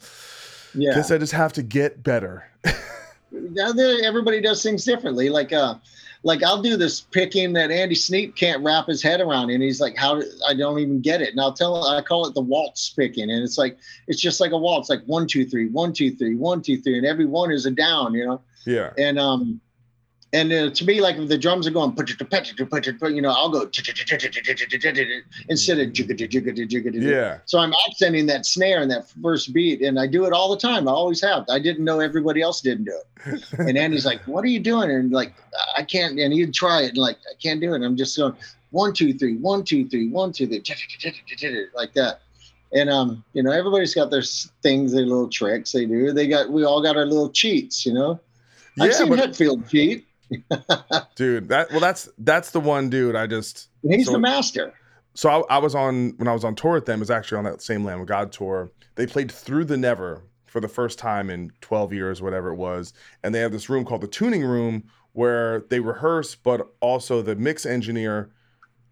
yeah. guess I just have to get better.
everybody does things differently. Like uh, like I'll do this picking that Andy Sneap can't wrap his head around, and he's like, "How? I don't even get it." And I'll tell him I call it the waltz picking, and it's like it's just like a waltz, like one two three, one two three, one two three, and every one is a down, you know.
Yeah.
And um, and uh, to me, like if the drums are going, you know, I'll go instead of
yeah.
So I'm accenting that snare and that first beat, and I do it all the time. I always have. I didn't know everybody else didn't do it. And Andy's like, "What are you doing?" And like, I can't. And he'd try it, and like, I can't do it. I'm just going one, two, three, one, two, three, one, two, three, like that. And um, you know, everybody's got their things, their little tricks they do. They got, we all got our little cheats, you know. I've yeah, seen but- Hetfield cheat
dude, that well, that's that's the one dude. I just
he's so, the master.
So I, I, was on when I was on tour with them. It was actually on that same Lamb of God tour. They played Through the Never for the first time in 12 years, whatever it was, and they have this room called the tuning room where they rehearse, but also the mix engineer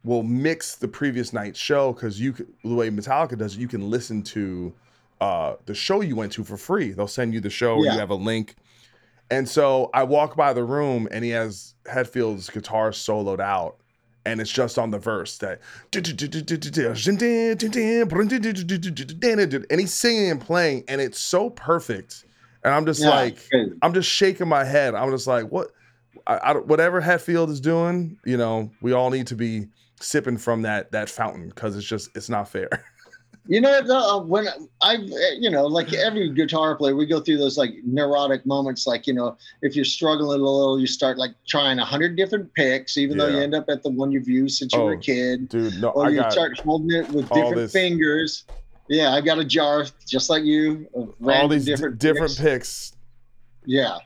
will mix the previous night's show because you the way Metallica does it, you can listen to uh, the show you went to for free. They'll send you the show, yeah. you have a link and so I walk by the room and he has Hetfield's guitar soloed out. And it's just on the verse that and he's singing and playing, and it's so perfect. And I'm just yeah, like, I'm just shaking my head. I'm just like, what? I, I, whatever Hetfield is doing, you know, we all need to be sipping from that that fountain because it's just it's not fair.
You know, uh, when I, you know, like every guitar player, we go through those like neurotic moments. Like, you know, if you're struggling a little, you start like trying a hundred different picks, even yeah. though you end up at the one you've used since you oh, were a kid.
Dude, no,
or I you start holding it with different this. fingers. Yeah, I've got a jar just like you.
All these different d- different picks. picks.
Yeah,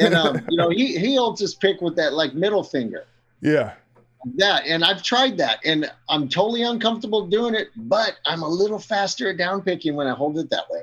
and um, you know, he he holds his pick with that like middle finger.
Yeah
that and i've tried that and i'm totally uncomfortable doing it but i'm a little faster at down picking when i hold it that way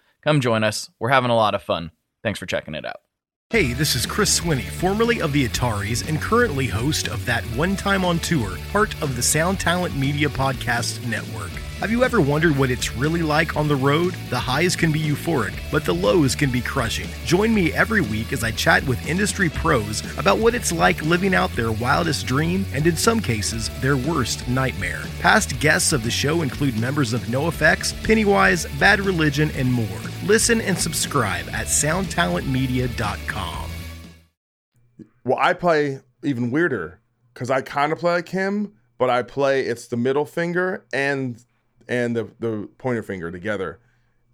Come join us. We're having a lot of fun. Thanks for checking it out.
Hey, this is Chris Swinney, formerly of the Ataris and currently host of That One Time on Tour, part of the Sound Talent Media Podcast Network. Have you ever wondered what it's really like on the road? The highs can be euphoric, but the lows can be crushing. Join me every week as I chat with industry pros about what it's like living out their wildest dream and, in some cases, their worst nightmare. Past guests of the show include members of NoFX, Pennywise, Bad Religion, and more. Listen and subscribe at soundtalentmedia.com.
Well, I play even weirder because I kind of play like him, but I play it's the middle finger and and the the pointer finger together,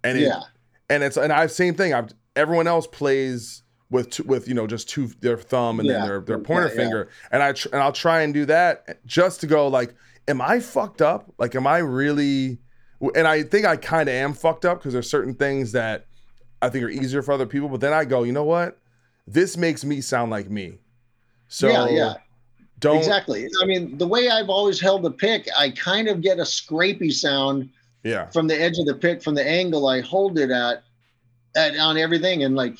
and it,
Yeah.
and it's and I same thing. I've everyone else plays with two, with you know just two their thumb and
Yeah.
then their their pointer
Yeah, yeah.
finger, and I tr- and I'll try and do that just to go like, am I fucked up? Like, am I really? And I think I kind of am fucked up because there's certain things that I think are easier for other people, but then I go, you know what? This makes me sound like me. So
yeah, yeah.
Don't
Exactly. I mean, the way I've always held the pick, I kind of get a scrapey sound
yeah
from the edge of the pick, from the angle I hold it at, at on everything. And like,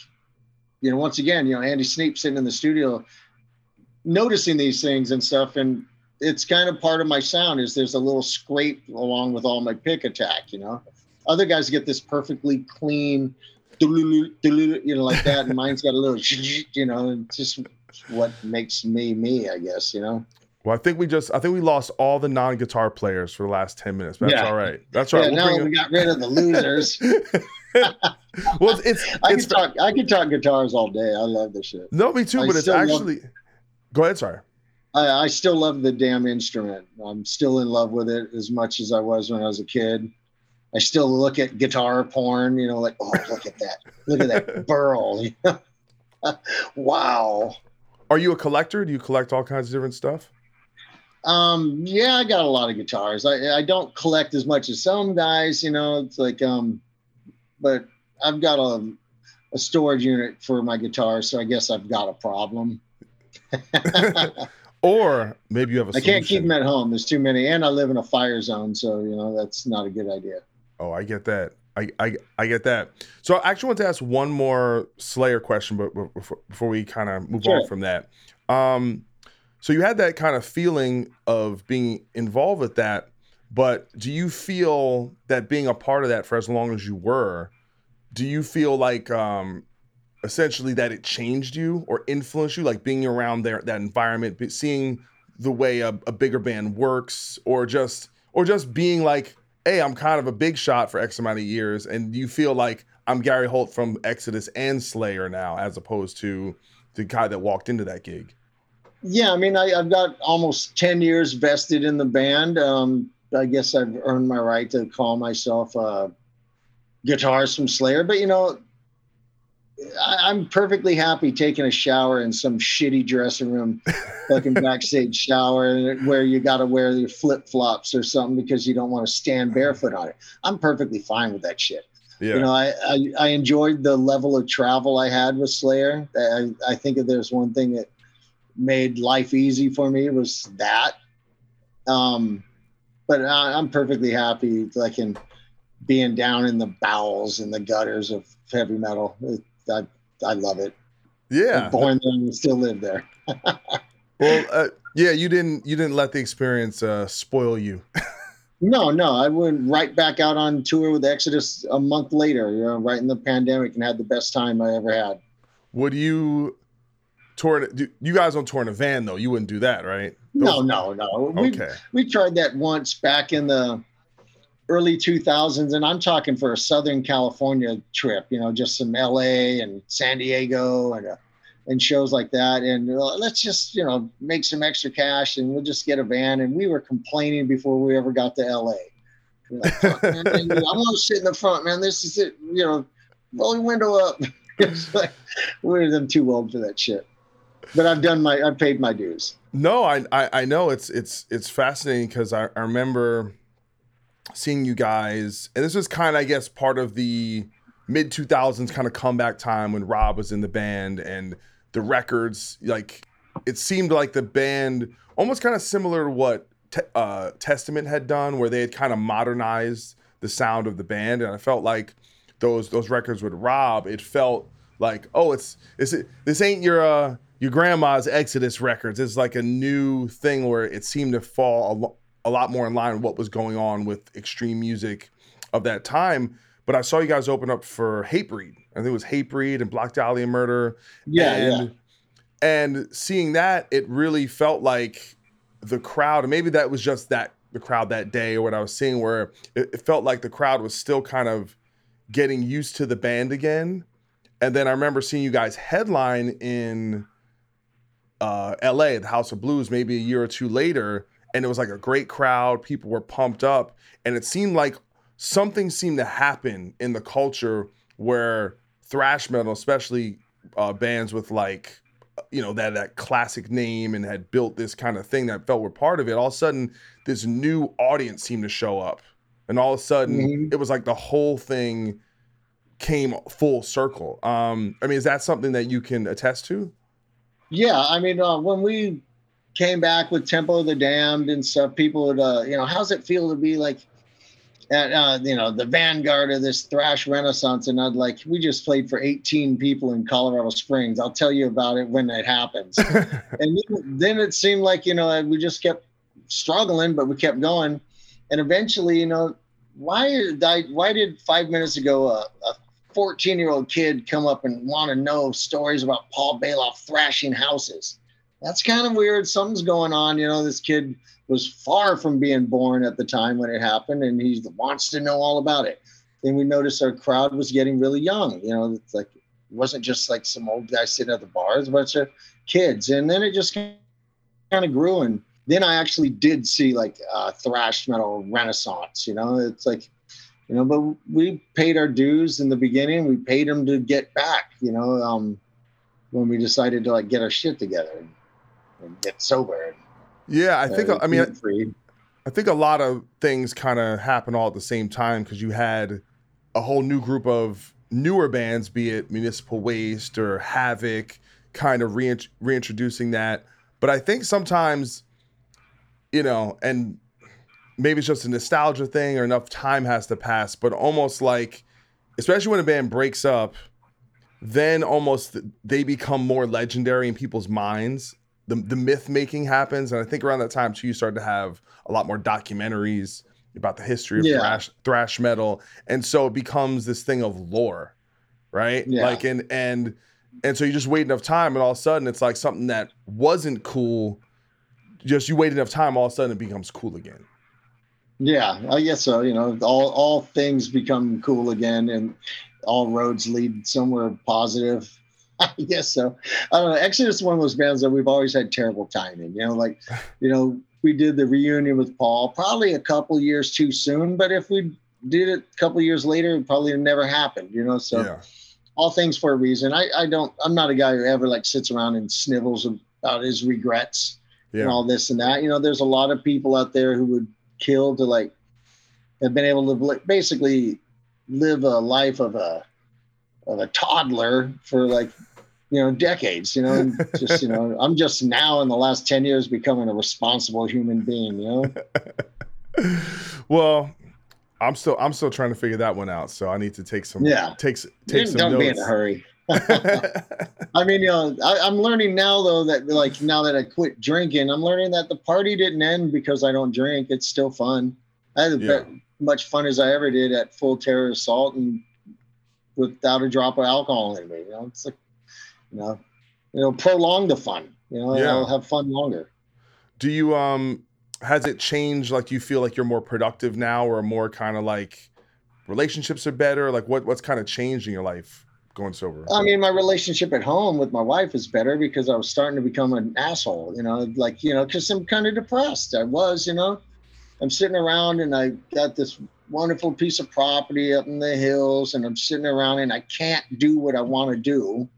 you know, once again, you know, Andy Sneap sitting in the studio, noticing these things and stuff, and it's kind of part of my sound is there's a little scrape along with all my pick attack. You know, other guys get this perfectly clean, you know, like that, and mine's got a little, you know, it's just what makes me me, I guess. You know.
Well, I think we just I think we lost all the non-guitar players for the last 10 minutes. That's
Yeah.
all right. That's all
Yeah,
right.
now
We'll
we
bring
got rid of the losers.
well, it's
I
it's
can talk. I can talk guitars all day. I love this shit.
no me too,
I
but it's
still love-
actually Go ahead, sorry.
I, I still love the damn instrument. I'm still in love with it as much as I was when I was a kid. I still look at guitar porn, you know, like, oh, look at that. Look at that burl. wow.
Are you a collector? Do you collect all kinds of different stuff?
Um, yeah, I got a lot of guitars. I, I don't collect as much as some guys, you know, it's like, um, but I've got a, a storage unit for my guitar. So I guess I've got a problem.
Or maybe you have a
I can't keep them at home. There's too many, and I live in a fire zone, so you know that's not a good idea.
Oh, I get that. I, I I get that. So I actually want to ask one more Slayer question, but before, before we kind of move on from that, um, so you had that kind of feeling of being involved with that, but do you feel that being a part of that for as long as you were, do you feel like um, essentially that it changed you or influenced you, like being around there that environment, seeing the way a, a bigger band works, or just or just being like, hey, I'm kind of a big shot for X amount of years, and you feel like I'm Gary Holt from Exodus and Slayer now, as opposed to the guy that walked into that gig.
Yeah, I mean, I, I've got almost ten years vested in the band. Um, I guess I've earned my right to call myself a guitarist from Slayer, but you know, I, I'm perfectly happy taking a shower in some shitty dressing room, fucking backstage shower where you got to wear your flip flops or something because you don't want to stand barefoot on it. I'm perfectly fine with that shit.
Yeah,
You know, I, I I enjoyed the level of travel I had with Slayer. I, I think if there's one thing that made life easy for me was that. Um, but I, I'm perfectly happy, like in being down in the bowels and the gutters of heavy metal. It, I I love it.
yeah.
Born there and still live there.
Well, uh, yeah, you didn't you didn't let the experience uh, spoil you.
No, no, I went right back out on tour with Exodus a month later. You know, right in the pandemic, and had the best time I ever had.
Would you tour? You guys don't tour in a van though. You wouldn't do that, right?
No,
Those-
no, no. We,
Okay.
we tried that once back in the early 2000s and i'm talking for a southern california trip you know just some la and san diego and uh, and shows like that. And uh, let's just you know make some extra cash and we'll just get a van. And we were complaining before we ever got to la like, "Fuck, man, i want to sit in the front man. This is it you know roll your window up. Like we're them too old for that shit. But i've done my i've paid my dues.
No, I, I I know it's it's it's fascinating because I, I remember seeing you guys, and this was kind of I guess part of the mid two thousands kind of comeback time when Rob was in the band and the records like it seemed like the band almost kind of similar to what te- uh, Testament had done, where they had kind of modernized the sound of the band, and I felt like those those records with Rob, it felt like, oh, it's is it this ain't your uh your grandma's Exodus records. It's like a new thing where it seemed to fall a, lo- a lot more in line with what was going on with extreme music of that time. But I saw you guys open up for Hatebreed. I think it was Hatebreed and Black Dahlia Murder.
Yeah,
and,
yeah.
And seeing that, it really felt like the crowd, and maybe that was just that the crowd that day or what I was seeing, where it, it felt like the crowd was still kind of getting used to the band again. And then I remember seeing you guys headline in uh, LA, the House of Blues, maybe a year or two later, and it was like a great crowd. People were pumped up, and it seemed like something seemed to happen in the culture where thrash metal, especially uh, bands with like you know that that classic name and had built this kind of thing that felt were part of it. All of a sudden, this new audience seemed to show up, and all of a sudden,
Mhm.
it was like the whole thing came full circle. Um, I mean, is that something that you can attest to?
Yeah, I mean, uh, when we came back with Tempo of the Damned and stuff, people would, uh, you know, how's it feel to be like at, uh, you know, the vanguard of this thrash renaissance? And I'd like, we just played for 18 people in Colorado Springs. I'll tell you about it when it happens. and then, it seemed like, you know, we just kept struggling, but we kept going. And eventually, you know, why why did five minutes ago a, a 14 year old kid come up and want to know stories about Paul Baloff thrashing houses. That's kind of weird. Something's going on. You know, this kid was far from being born at the time when it happened, and he wants to know all about it. Then we noticed our crowd was getting really young. You know, it's like it wasn't just like some old guy sitting at the bars, bunch of kids. And then it just kind of grew. And then I actually did see like uh, thrash metal renaissance. You know, it's like you know but we paid our dues in the beginning we paid them to get back you know um when we decided to like get our shit together and, get sober and,
Yeah, I think
uh,
I mean
free.
I think a lot of things kind of happen all at the same time because you had a whole new group of newer bands, be it Municipal Waste or Havok, kind of reint- reintroducing that. But I think sometimes, you know, and maybe it's just a nostalgia thing or enough time has to pass, but almost like, especially when a band breaks up, then almost they become more legendary in people's minds. The, the myth making happens. And I think around that time, too, you start to have a lot more documentaries about the history of
Yeah.
thrash, thrash metal. And so it becomes this thing of lore, right?
Yeah.
Like, and, and, and so you just wait enough time, and all of a sudden it's like something that wasn't cool. Just you wait enough time, all of a sudden it becomes cool again.
yeah i guess so you know all all things become cool again and all roads lead somewhere positive i guess so i don't know exodus is one of those bands that we've always had terrible timing you know like you know we did the reunion with paul probably a couple years too soon but if we did it a couple years later it probably never happened you know so
yeah.
all things for a reason. I, I don't I'm not a guy who ever like sits around and snivels about his regrets and all this and that. You know, there's a lot of people out there who would kill to like have been able to basically live a life of a of a toddler for like you know decades you know just you know i'm just now in the last 10 years becoming a responsible human being you know
well, I'm still I'm still trying to figure that one out. So I need to take some
Yeah.
takes take some
don't be in a hurry I mean, you know, I, I'm learning now though that like now that I quit drinking, I'm learning that the party didn't end because I don't drink. It's still fun. I had
Yeah.
much fun as I ever did at full terror assault and without a drop of alcohol in me. You know, it's like, you know, you know, prolong the fun. You know,
Yeah.
I'll have fun longer.
Do you um has it changed like you feel like you're more productive now or more kind of like relationships are better? Like what what's kind of changed in your life going sober?
I mean, my relationship at home with my wife is better because I was starting to become an asshole, you know, like, you know, because I'm kind of depressed. I was, you know, I'm sitting around and I got this wonderful piece of property up in the hills and I'm sitting around and I can't do what I want to do.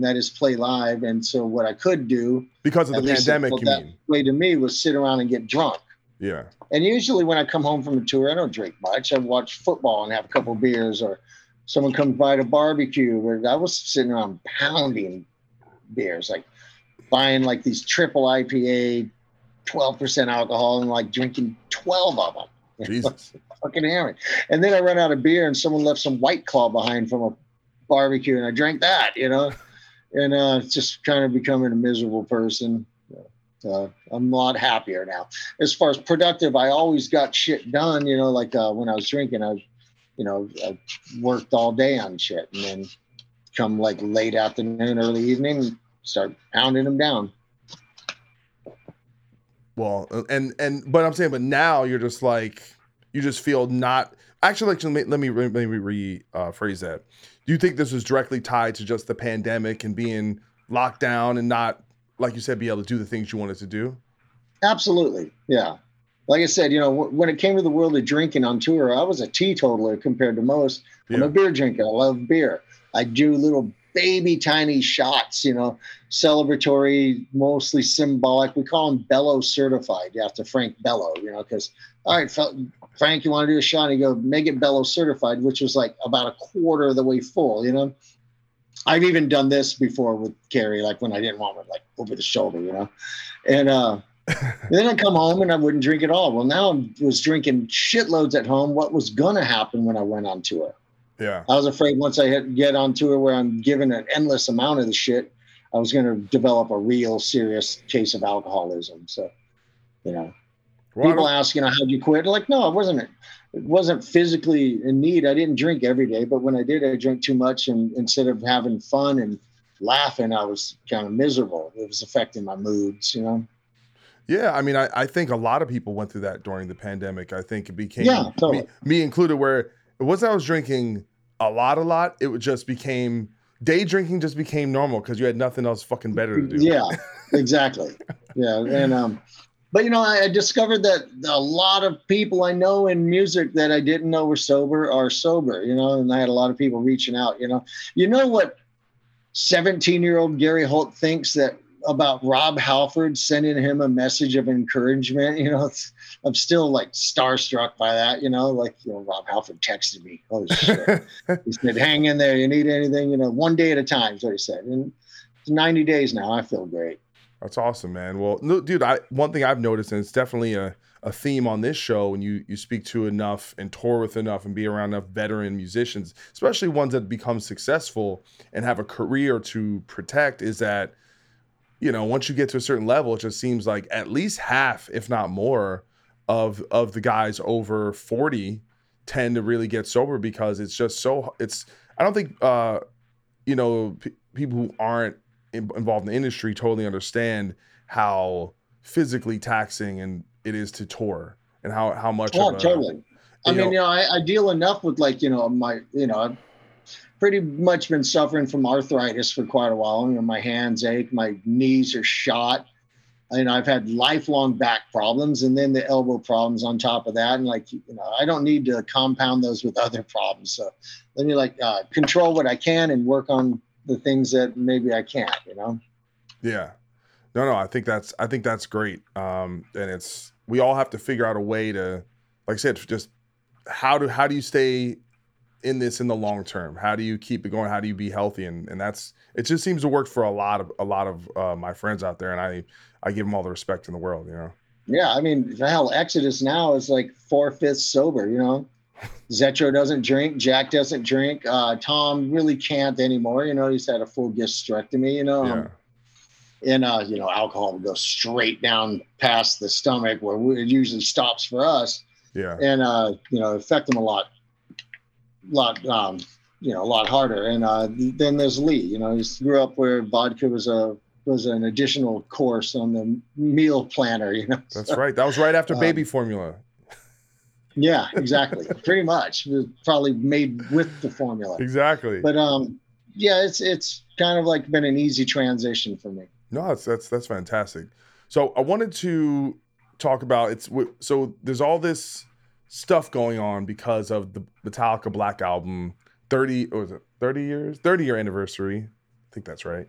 And that is play live. And so what I could do,
because of the pandemic,
well, that way to me was sit around and get drunk.
Yeah.
And usually when I come home from a tour, I don't drink much. I watch football and have a couple beers, or someone comes by to barbecue. Or I was sitting around pounding beers, like buying like these triple IPA, 12% alcohol, and like drinking 12 of them.
Jesus.
Fucking hammered. And then I run out of beer, and someone left some White Claw behind from a barbecue and I drank that, you know, and uh, just kind of becoming a miserable person. Uh, I'm a lot happier now. As far as productive, I always got shit done. You know, like uh, when I was drinking, I, you know, I worked all day on shit, and then come like late afternoon, early evening, start pounding them down.
Well, uh, and and but I'm saying, but now you're just like you just feel not. Actually, like let me let me let me rephrase that. Do you think this was directly tied to just the pandemic and being locked down and not, like you said, be able to do the things you wanted to do?
Absolutely, yeah. Like I said, you know, when it came to the world of drinking on tour, I was a teetotaler compared to most. I'm a beer drinker. I love beer. I do little baby tiny shots, you know, celebratory, mostly symbolic. We call them Bello certified after Frank Bello, you know, because, all right, Frank, you want to do a shot? And you go, make it Bello certified, which was like about a quarter of the way full, you know. I've even done this before with Kerry, like when I didn't want it, like over the shoulder, you know. And uh, then I come home and I wouldn't drink at all. Well, now I was drinking shitloads at home. What was going to happen when I went on tour?
Yeah.
I was afraid once I hit, get on tour where I'm given an endless amount of the shit, I was going to develop a real serious case of alcoholism. So, you know,
Well,
people ask, you know, how'd you quit? Like, no, I wasn't. It wasn't physically in need. I didn't drink every day, but when I did, I drank too much, and instead of having fun and laughing, I was kind of miserable. It was affecting my moods, you know.
Yeah, I mean, I, I think a lot of people went through that during the pandemic. I think it became
Yeah, totally.
me, me included, where it wasn't I was drinking a lot, a lot. It would just became day drinking just became normal because you had nothing else fucking better to do.
Yeah, exactly. Yeah, and um, but you know, I, I discovered that a lot of people I know in music that I didn't know were sober are sober. You know, and I had a lot of people reaching out. You know, you know what, seventeen-year-old Gary Holt thinks that about Rob Halford sending him a message of encouragement. You know, I'm still like starstruck by that. You know, like you know, Rob Halford texted me. Oh shit. he said, "Hang in there. You need anything? You know, one day at a time." Is what he said. And it's 90 days now. I feel great.
That's awesome, man. Well, no, dude, I one thing I've noticed, and it's definitely a, a theme on this show, when you you speak to enough and tour with enough and be around enough veteran musicians, especially ones that become successful and have a career to protect, is that you know once you get to a certain level, it just seems like at least half, if not more, of of the guys over forty tend to really get sober because it's just so it's. I don't think uh, you know p- people who aren't in- involved in the industry totally understand how physically taxing and it is to tour and how how much
Oh,
of a,
totally. I mean,
know-
you know, I, I deal enough with like, you know, my, you know, I've pretty much been suffering from arthritis for quite a while. You know, my hands ache, my knees are shot. And I've had lifelong back problems and then the elbow problems on top of that. And like, you know, I don't need to compound those with other problems. So let me like uh, control what I can and work on the things that maybe I can't, you know?
yeah. No no i think that's i think that's great. Um and it's we all have to figure out a way to like i said just how do how do you stay in this in the long term? How do you keep it going? How do you be healthy? And and that's it just seems to work for a lot of a lot of uh, my friends out there and i i give them all the respect in the world you know?
Yeah, I mean, hell, Exodus now is like four fifths sober. You know, Zetro doesn't drink, Jack doesn't drink, uh, Tom really can't anymore. You know, he's had a full gastrectomy. You know,
yeah
um, and uh, you know, alcohol will go straight down past the stomach where we- it usually stops for us,
yeah
and uh, you know, affect them a lot, lot, um, you know, a lot harder. And uh, then there's Lee. You know, he grew up where vodka was a was an additional course on the meal planner. You know,
that's right that was right after
Um,
baby formula
Yeah, exactly. Pretty much. It was probably made with the formula.
exactly
But um yeah, it's it's kind of like been an easy transition for me.
No, that's that's that's fantastic. So I wanted to talk about it's so there's all this stuff going on because of the Metallica Black Album 30 or was it 30 years 30 year anniversary I think that's right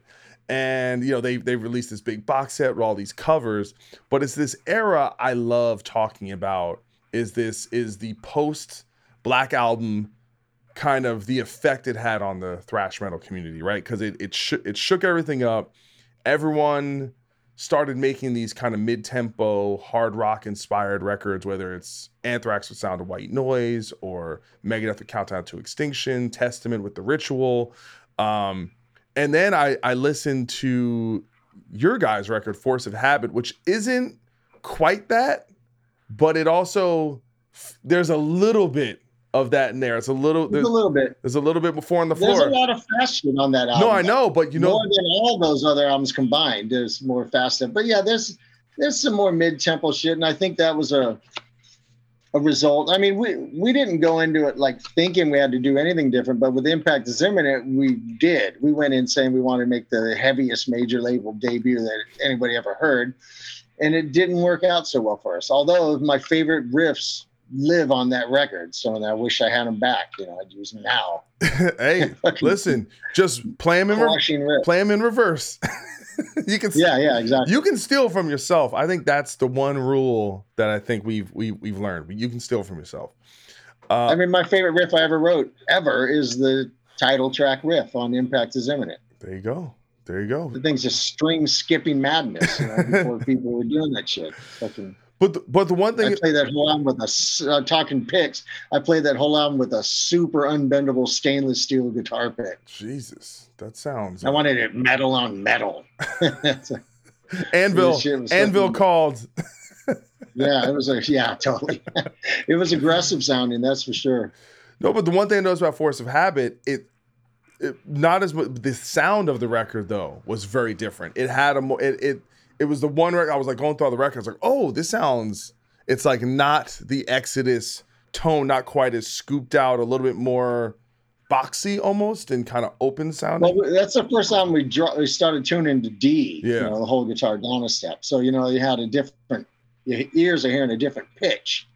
and you know they they released this big box set with all these covers but it's this era I love talking about is this is the post Black Album kind of the effect it had on the thrash metal community right? Because it it, sh- it shook everything up. Everyone started making these kind of mid-tempo hard rock inspired records whether it's anthrax with sound of white noise or megadeth with countdown to extinction testament with the ritual. Um, and then i i listened to your guys record force of habit which isn't quite that but it also there's a little bit of that in there. It's a little,
there's, a little bit.
There's a little bit before on the floor.
There's a lot of fast shit on that album.
No, I know, but you know
more than all those other albums combined. There's more fast But yeah, there's there's some more mid tempo shit, and I think that was a a result. I mean, we we didn't go into it like thinking we had to do anything different, but with Impact is imminent, we did. We went in saying we wanted to make the heaviest major label debut that anybody ever heard, and it didn't work out so well for us. Although my favorite riffs live on that record. So I wish I had them back. You know, I'd use them now.
hey, listen, just play them in re- play them in reverse. you can
yeah yeah exactly.
You can steal from yourself. I think that's the one rule that I think we've we, we've learned. You can steal from yourself.
Uh, I mean, my favorite riff I ever wrote ever is the title track riff on Impact is Imminent.
There you go. There you go.
The thing's just string skipping madness you know, before people were doing that shit. Fucking
but the, but the one thing
I play that whole album with a uh, talking picks. I played that whole album with a super unbendable stainless steel guitar pick.
Jesus, that sounds.
I wanted it metal on metal.
Anvil, Anvil called.
yeah, it was a yeah, totally. it was aggressive sounding, that's for sure.
No, but the one thing I noticed about Force of Habit, it, it not as much. The sound of the record though was very different. It had a more it, it it was the one record I was like going through all the records, like, oh, this sounds. It's like not the Exodus tone, not quite as scooped out, a little bit more boxy almost and kind of open sounding.
Well, that's the first time we draw, we started tuning to D. Yeah, you know, the whole guitar down a step. So you know, you had a different your ears are hearing a different pitch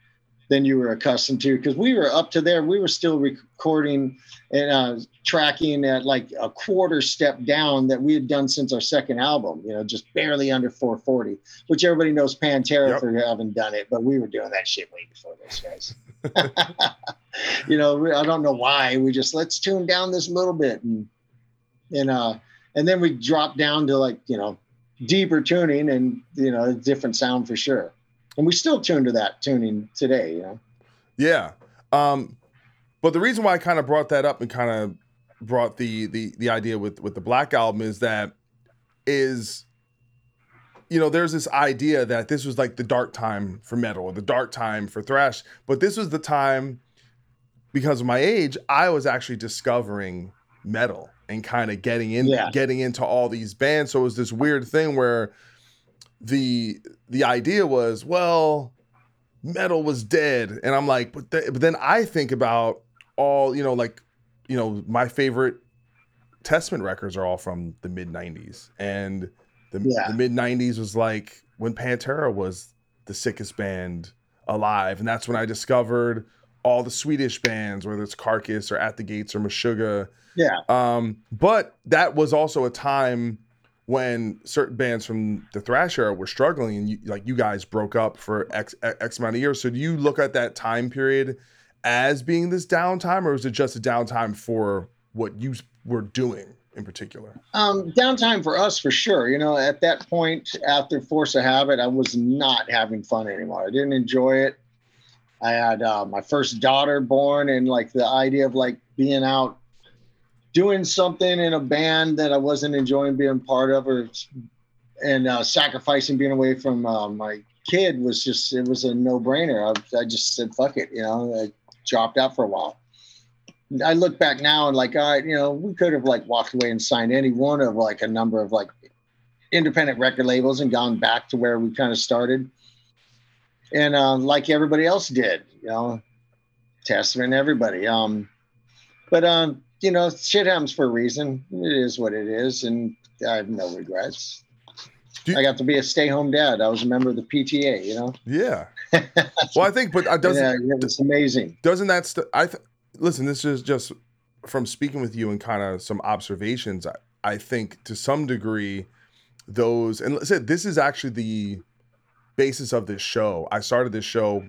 than you were accustomed to because we were up to there. We were still recording and uh, tracking at like a quarter step down that we had done since our second album. You know, just barely under 440, which everybody knows Pantera yep. for having done it, but we were doing that shit way before those guys. you know, I don't know why. We just let's tune down this little bit and and uh and then we dropped down to like you know deeper tuning and you know a different sound for sure and we still tune to that tuning today. You know?
Yeah. Um, but the reason why I kind of brought that up and kind of brought the the the idea with with the Black album is that is you know there's this idea that this was like the dark time for metal or the dark time for thrash but this was the time because of my age i was actually discovering metal and kind of getting in yeah. getting into all these bands so it was this weird thing where the the idea was, well, metal was dead, and I'm like, but, th- but then I think about all you know, like you know, my favorite Testament records are all from the mid '90s, and the, yeah. the mid '90s was like when Pantera was the sickest band alive, and that's when I discovered all the Swedish bands, whether it's Carcass or At the Gates or Meshuggah.
Yeah.
Um, but that was also a time when certain bands from the thrash era were struggling and you, like you guys broke up for x x amount of years. So do you look at that time period as being this downtime or was it just a downtime for what you were doing in particular?
Um, downtime for us for sure. You know at that point after force of habit i was not having fun anymore. I didn't enjoy it. I had uh, my first daughter born and like the idea of like being out doing something in a band that I wasn't enjoying being part of, or and uh, sacrificing being away from uh, my kid was just it was a no brainer. I, I, just said fuck it, you know. I dropped out for a while. I look back now and like, all right, you know, we could have like walked away and signed any one of like a number of like independent record labels and gone back to where we kind of started. And uh, like everybody else did, you know, Testament, everybody. Um, but um, you know, shit happens for a reason. It is what it is, and I have no regrets. You, I got to be a stay-home dad. I was a member of the PTA. You know.
Yeah. well, I think, but uh, doesn't
yeah, it's amazing.
Doesn't that? St- I th- listen. This is just from speaking with you and kind of some observations. I, I think to some degree, those and said this is actually the basis of this show. I started this show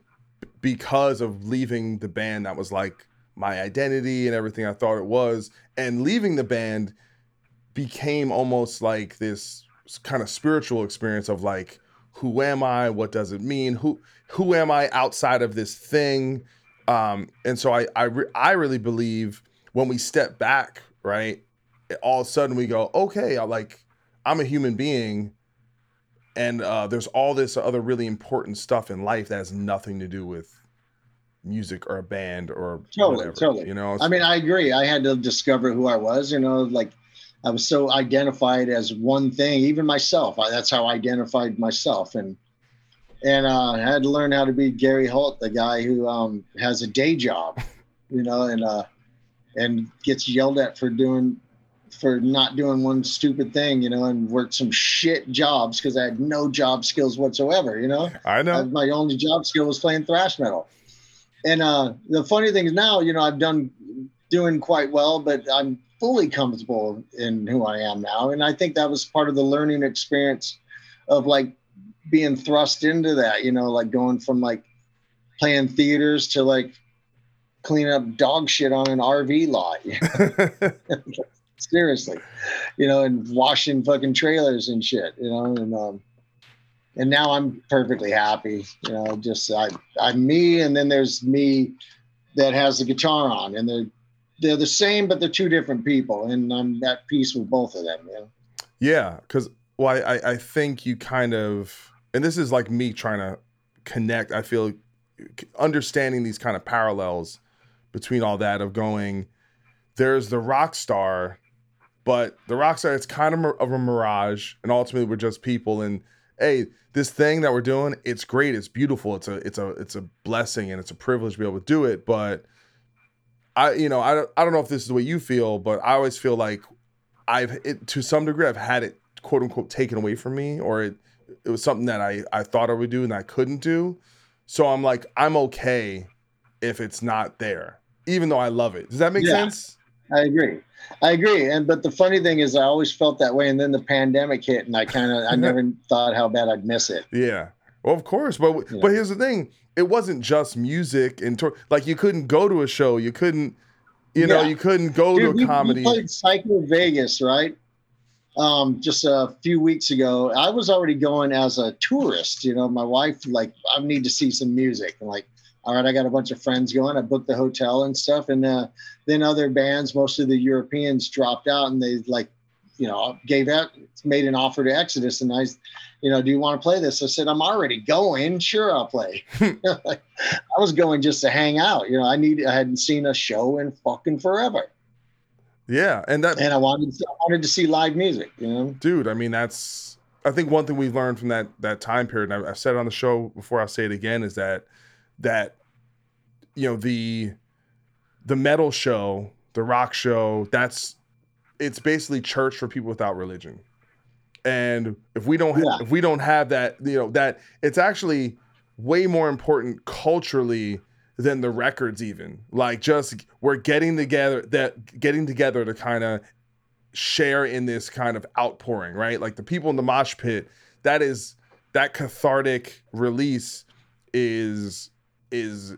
because of leaving the band that was like my identity and everything I thought it was. And leaving the band became almost like this kind of spiritual experience of like who am I? What does it mean? Who who am I outside of this thing? Um, and so I I, re- I really believe when we step back, right, all of a sudden we go, okay, I like I'm a human being, and uh, there's all this other really important stuff in life that has nothing to do with music or a band or
totally,
whatever.
totally.
You know,
I mean, I agree. I had to discover who I was. You know, like I was so identified as one thing. Even myself, I, that's how I identified myself. And and uh, I had to learn how to be Gary Holt, the guy who um, has a day job, you know, and uh, and gets yelled at for doing for not doing one stupid thing, you know, and worked some shit jobs because I had no job skills whatsoever, you know.
I know.
my only job skill was playing thrash metal. And uh, the funny thing is now, you know, I've done doing quite well, but I'm fully comfortable in who I am now. And I think that was part of the learning experience of like being thrust into that, you know, like going from like playing theaters to like cleaning up dog shit on an RV lot. Seriously, you know, and washing fucking trailers and shit, you know, and um, and now I'm perfectly happy, you know, just I I'm me, and then there's me that has the guitar on, and they're they're the same, but they're two different people, and I'm at peace with both of them, you know.
Yeah, because well, I I think you kind of, and this is like me trying to connect. I feel understanding these kind of parallels between all that of going. There's the rock star, but the rock star it's kind of of a mirage, and ultimately we're just people. And hey, this thing that we're doing, it's great, it's beautiful, it's a it's a it's a blessing, and it's a privilege to be able to do it. But I, you know, I don't I don't know if this is the way you feel, but I always feel like I've it, to some degree I've had it quote unquote taken away from me, or it it was something that I I thought I would do and I couldn't do. So I'm like I'm okay if it's not there, even though I love it. Does that make
Yeah.
sense?
I agree. I agree. And but the funny thing is I always felt that way and then the pandemic hit and I kind of I never thought how bad I'd miss it.
Yeah. Well, of course, but
Yeah.
but here's the thing: it wasn't just music and tour. Like you couldn't go to a show, you couldn't, you know,
Yeah.
you couldn't go
Dude,
to
we-
a comedy.
We played Psycho Vegas, right? Um, just a few weeks ago. I was already going as a tourist. You know, my wife like I need to see some music. And like, all right, I got a bunch of friends going. I booked the hotel and stuff, and uh, then other bands, most of the Europeans, dropped out, and they like, you know, gave out, made an offer to Exodus, and I, you know, do you want to play this? I said, I'm already going. Sure, I'll play. like, I was going just to hang out. You know, I need. I hadn't seen a show in fucking forever
yeah, and that
and I wanted I wanted to see live music. You know,
dude i mean that's i think one thing we've learned from that that time period and I- i've said it on the show before i'll say it again is that that you know the the metal show the rock show that's it's basically church for people without religion and if we don't
Yeah.
if we don't have that you know that it's actually way more important culturally than the records even like just we're getting together that getting together to kind of share in this kind of outpouring, right? Like the people in the mosh pit, that is that cathartic release is is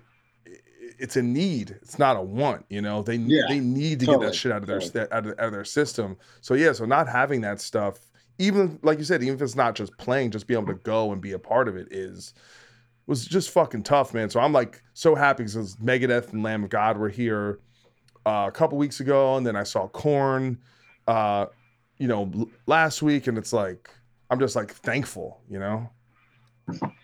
it's a need. It's not a want, you know. They
Yeah,
they need to get that shit out of their
totally.
out, of, out of their system. So yeah, so not having that stuff, even like you said, even if it's not just playing, just be able to go and be a part of it is was just fucking tough, man. So I'm like so happy because Megadeth and Lamb of God were here uh, a couple weeks ago, and then I saw Korn, uh, you know, last week, and it's like I'm just like thankful, you know.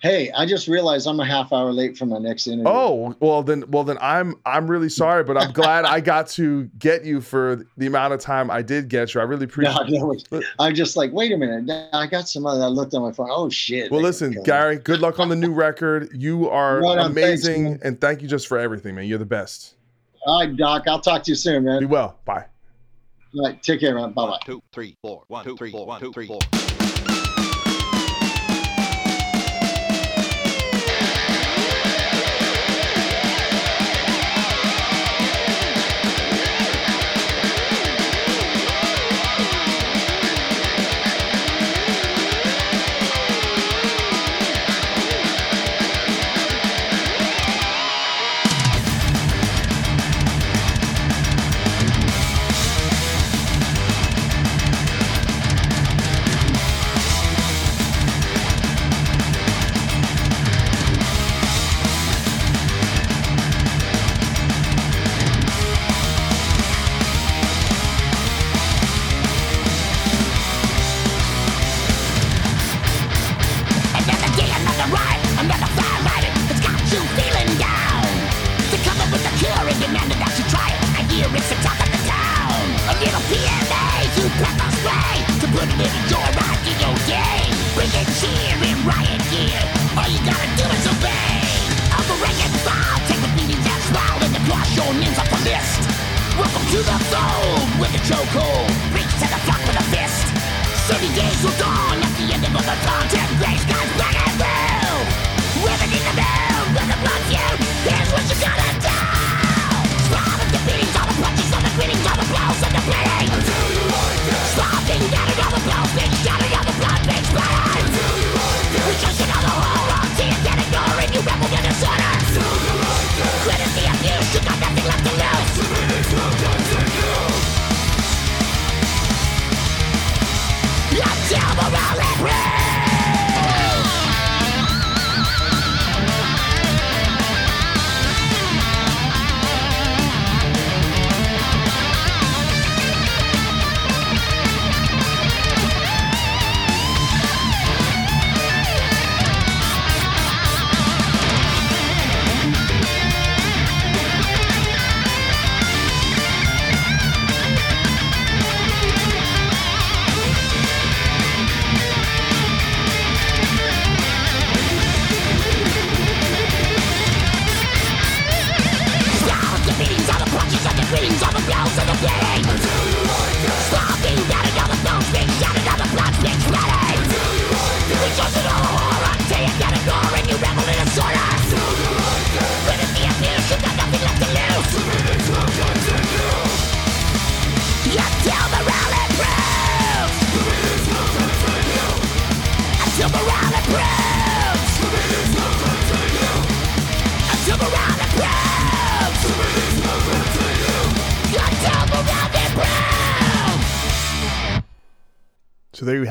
Hey, I just realized I'm a half hour late for my next interview.
Oh well, then well then I'm I'm really sorry, but I'm glad I got to get you for the amount of time I did get you. I really
no,
appreciate.
no, I'm just like, wait a minute. I got some other. I looked on my phone. Oh shit.
Well, listen. Gary. Good luck on the new record. You are
Right on,
amazing,
man.
and thank you just for everything, man. You're the best.
All right, Doc. I'll talk to you soon, man.
Be well. Bye.
All right, take care, man. Bye bye.
One, two, three, four. One, two, three, four. One, two, three, four.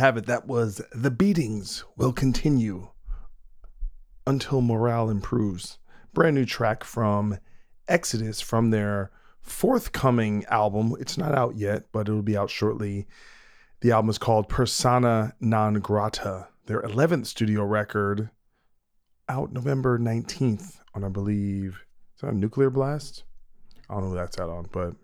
Have it. That was The Beatings Will Continue Until Morale Improves. Brand new track from Exodus from their forthcoming album. It's not out yet, but it'll be out shortly. The album is called Persona Non Grata, their 11th studio record, out November 19th on, I believe, is that Nuclear Blast? I don't know who that's out on, but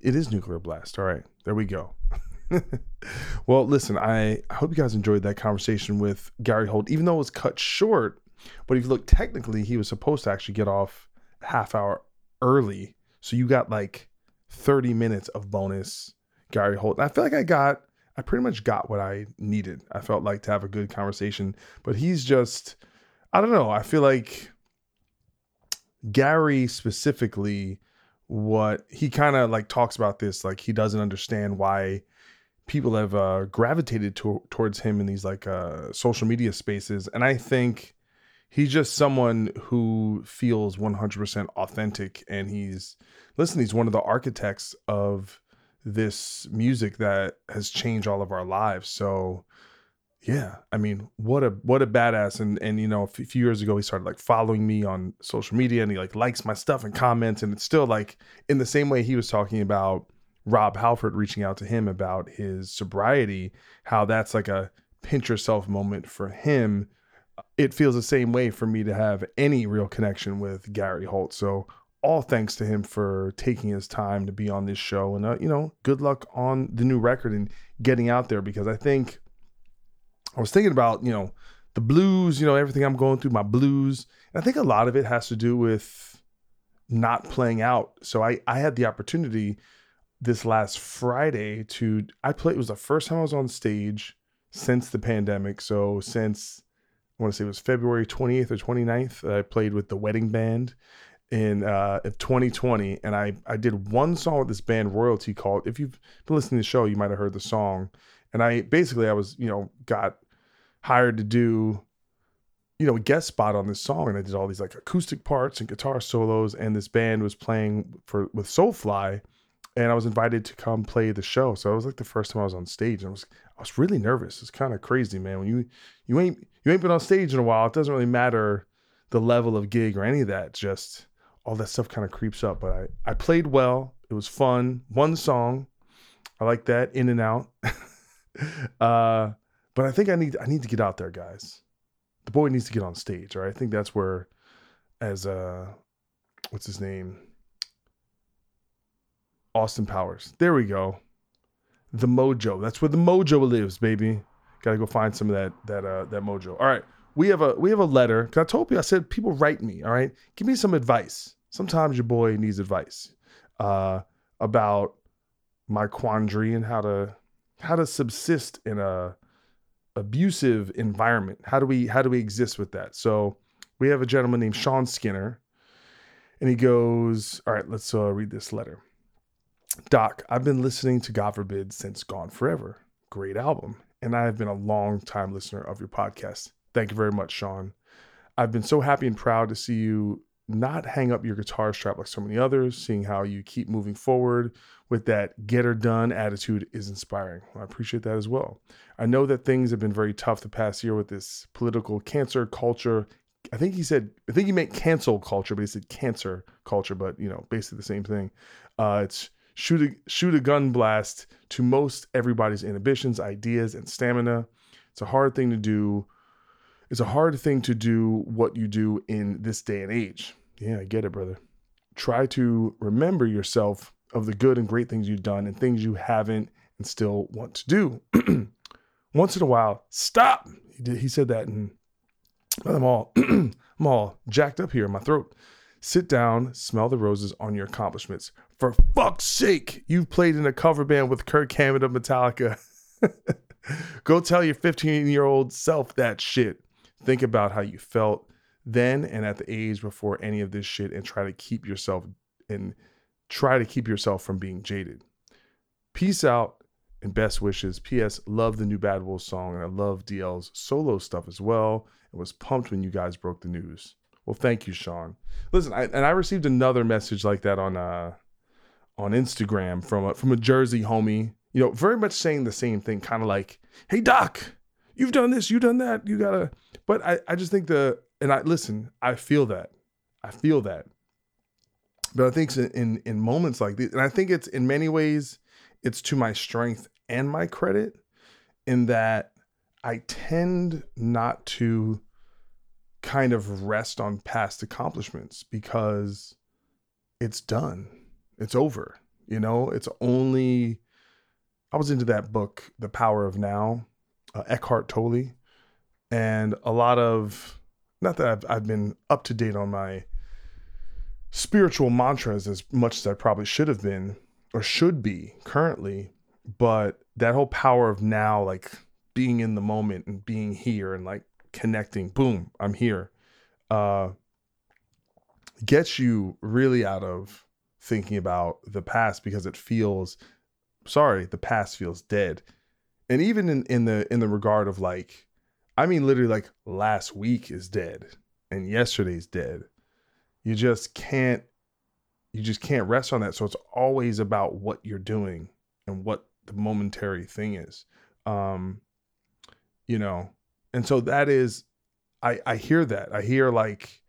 it is Nuclear Blast. All right, there we go. well, listen, I I hope you guys enjoyed that conversation with Gary Holt, even though it was cut short. But if you look technically, he was supposed to actually get off half hour early. So you got like 30 minutes of bonus Gary Holt. And I feel like I got, I pretty much got what I needed. I felt like to have a good conversation. But he's just, I don't know. I feel like Gary specifically, what he kind of like talks about this, like he doesn't understand why people have uh, gravitated to, towards him in these like uh, social media spaces. And I think he's just someone who feels 100% authentic. And he's, listen, he's one of the architects of this music that has changed all of our lives. So, yeah, I mean, what a what a badass! And and you know, a few years ago, he started like following me on social media, and he like likes my stuff and comments, and it's still like in the same way he was talking about Rob Halford reaching out to him about his sobriety, how that's like a pinch yourself moment for him. It feels the same way for me to have any real connection with Gary Holt. So all thanks to him for taking his time to be on this show, and uh, you know, good luck on the new record and getting out there because I think I was thinking about, you know, the blues, you know, everything I'm going through, my blues. And I think a lot of it has to do with not playing out. So I, I had the opportunity this last Friday to, I played, it was the first time I was on stage since the pandemic. So since, I want to say it was February 28th or 29th, I played with the wedding band in uh, 2020. And I, I did one song with this band, Royalty, called, if you've been listening to the show, you might have heard the song. And I basically, I was, you know, got hired to do you know a guest spot on this song and i did all these like acoustic parts and guitar solos and this band was playing for with soulfly and i was invited to come play the show. So it was like the first time i was on stage i was i was really nervous. It's kind of crazy man. When you you ain't you ain't been on stage in a while it doesn't really matter the level of gig or any of that just all that stuff kind of creeps up. But i i played well. It was fun. One song. I like that in and out. Uh but I think I need I need to get out there, guys. The boy needs to get on stage, or I think that's where, as uh, what's his name? Austin Powers. There we go. The mojo. That's where the mojo lives, baby. Gotta go find some of that that uh that mojo. All right. We have a we have a letter. Cause I told you I said people write me. All right. Give me some advice. Sometimes your boy needs advice. Uh about my quandary and how to how to subsist in a abusive environment. How do we how do we exist with that? So we have a gentleman named Sean Skinner, and he goes, All right, let's uh, read this letter. Doc, I've been listening to God Forbid since Gone Forever. Great album. And I have been a long time listener of your podcast. Thank you very much, Sean. I've been so happy and proud to see you not hang up your guitar strap like so many others, seeing how you keep moving forward with that get her done attitude is inspiring. I appreciate that as well. I know that things have been very tough the past year with this political cancer culture. I think he said, I think he meant cancel culture, but he said cancer culture, but you know, basically the same thing. Uh, it's shoot a, shoot a gun blast to most everybody's inhibitions, ideas, and stamina. It's a hard thing to do. It's a hard thing to do what you do in this day and age. Yeah, I get it, brother. Try to remember yourself of the good and great things you've done and things you haven't and still want to do. Once in a while, stop. He did. He said that, and I'm all I'm all jacked up here in my throat. Sit down, smell the roses on your accomplishments. For fuck's sake, you've played in a cover band with Kirk Hammett of Metallica. Go tell your 15 year old self that shit. Think about how you felt then and at the age before any of this shit and try to keep yourself and try to keep yourself from being jaded. Peace out and best wishes. P.S. Love the new Bad Wolves song and I love DL's solo stuff as well. And was pumped when you guys broke the news. Well, thank you, Sean. Listen, I, and I received another message like that on uh on Instagram from a, from a Jersey homie. You know, very much saying the same thing, kind of like, "Hey, Doc, you've done this, you've done that, you gotta." But I I just think the and I listen, I feel that, I feel that. But I think in in, in moments like these, and I think it's in many ways, it's to my strength and my credit, in that I tend not to kind of rest on past accomplishments because it's done. It's over. You know, it's only I was into that book, The Power of Now, uh, Eckhart Tolle, and a lot of not that I've, I've been up to date on my spiritual mantras as much as I probably should have been or should be currently, but that whole power of now, like being in the moment and being here and like connecting, boom, I'm here, uh, gets you really out of thinking about the past because it feels sorry, the past feels dead. And even in, in the in the regard of like, I mean literally like last week is dead and yesterday's dead. You just can't you just can't rest on that. So it's always about what you're doing and what the momentary thing is. Um, you know, and so that is I I hear that. I hear like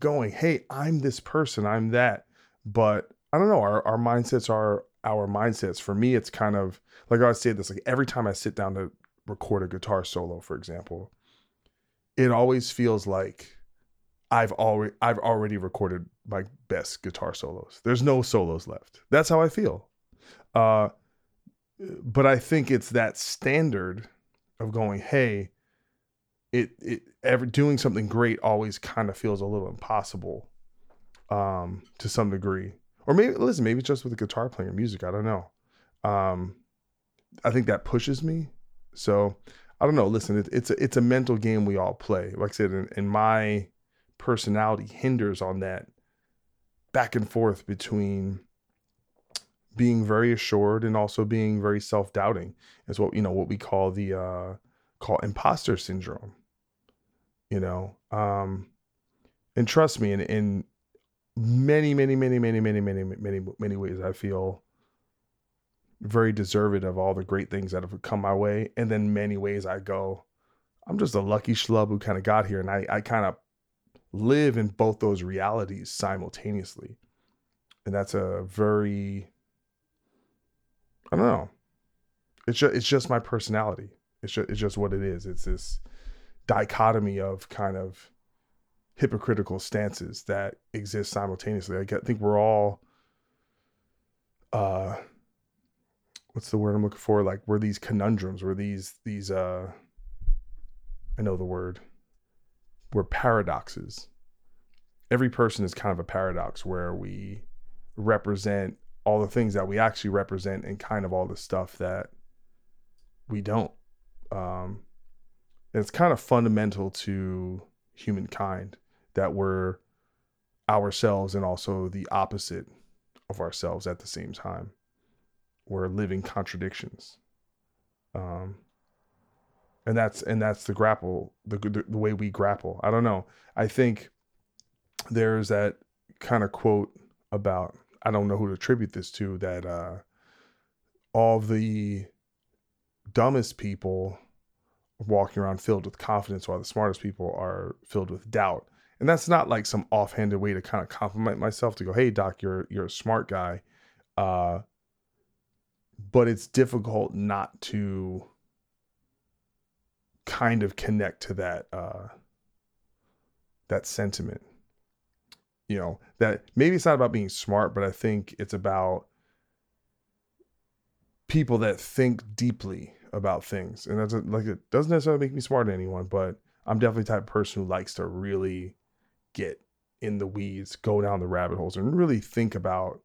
going, hey, I'm this person, I'm that. But I don't know, our, our mindsets are our mindsets. For me, it's kind of like I say this, like every time I sit down to record a guitar solo, for example, it always feels like I've already I've already recorded my best guitar solos. There's no solos left. That's how I feel. Uh but I think it's that standard of going, hey, it it ever doing something great always kind of feels a little impossible um to some degree. Or maybe listen maybe just with the guitar playing or music i don't know. Um i think that pushes me. So i don't know listen it, it's a, it's a mental game we all play. Like i said and, and my personality hinders on that back and forth between being very assured and also being very self-doubting. Is what you know what we call the uh call imposter syndrome you know um and trust me in in many many many many many many many many ways i feel very deserved of all the great things that have come my way. And then many ways i go i'm just a lucky schlub who kind of got here and i i kind of live in both those realities simultaneously. And that's a very i don't know. It's just it's just my personality. It's just it's just what it is. It's this dichotomy of kind of hypocritical stances that exist simultaneously. I think we're all uh what's the word I'm looking for? Like we're these conundrums, we're these these uh I know the word. We're paradoxes. Every person is kind of a paradox where we represent all the things that we actually represent and kind of all the stuff that we don't. Um it's kind of fundamental to humankind that we're ourselves and also the opposite of ourselves at the same time. We're living contradictions. Um, and that's and that's the grapple the, the the way we grapple. I don't know. I think there's that kind of quote about I don't know who to attribute this to that uh all the dumbest people walking around filled with confidence while the smartest people are filled with doubt. And that's not like some offhanded way to kind of compliment myself to go hey doc you're you're a smart guy. Uh but it's difficult not to kind of connect to that uh that sentiment. You know that maybe it's not about being smart but i think it's about people that think deeply about things and that's a, like it doesn't necessarily make me smart to anyone but i'm definitely type of person who likes to really get in the weeds, go down the rabbit holes, and really think about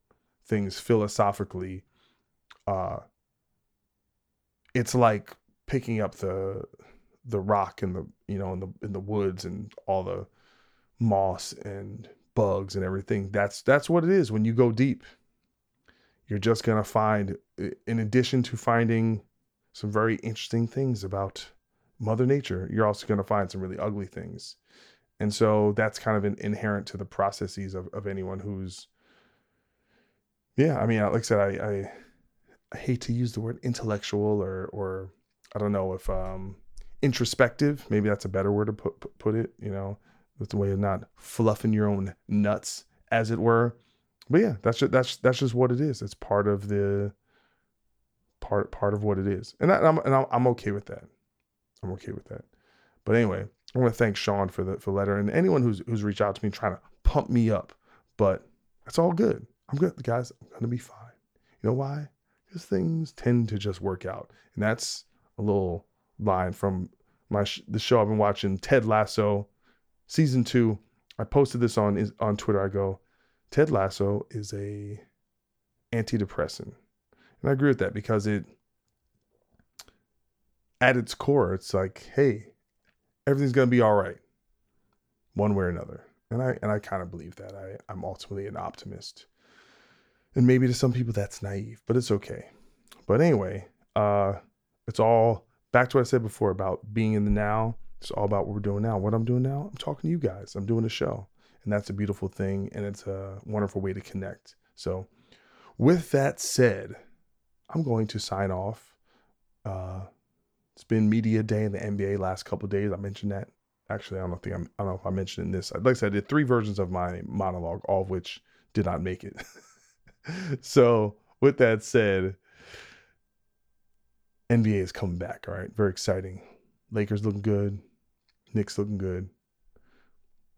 things philosophically. Uh, it's like picking up the the rock in the you know in the in the woods and all the moss and bugs and everything. That's that's what it is when you go deep. You're just gonna find, in addition to finding some very interesting things about Mother Nature, you're also gonna find some really ugly things. And so that's kind of an inherent to the processes of, of anyone who's yeah i mean like i said I, I i hate to use the word intellectual or or i don't know if um introspective maybe that's a better word to put put it you know that's a way of not fluffing your own nuts as it were. But yeah that's just that's that's just what it is. It's part of the part part of what it is and, that, and I'm, I'm okay with that i'm okay with that but anyway I want to thank Sean for the for the letter and anyone who's who's reached out to me trying to pump me up. But it's all good. I'm good, guys. I'm gonna be fine. You know why? Because things tend to just work out, and that's a little line from my sh- the show I've been watching, Ted Lasso, season two. I posted this on on Twitter. I go, Ted Lasso is a antidepressant, and I agree with that because it, at its core, it's like, hey, everything's gonna be all right, one way or another. And I and I kind of believe that. I I'm ultimately an optimist, and maybe to some people that's naive, but it's okay. But anyway, uh, it's all back to what I said before about being in the now. It's all about what we're doing now. What I'm doing now, I'm talking to you guys. I'm doing a show, and that's a beautiful thing, and it's a wonderful way to connect. So, with that said, I'm going to sign off. Uh, it's been media day in the NBA last couple days. I mentioned that. Actually, I don't think I'm, I don't know if I mentioned this. Like I said, I did three versions of my monologue, all of which did not make it. so, with that said, NBA is coming back. All right, very exciting. Lakers looking good. Knicks looking good.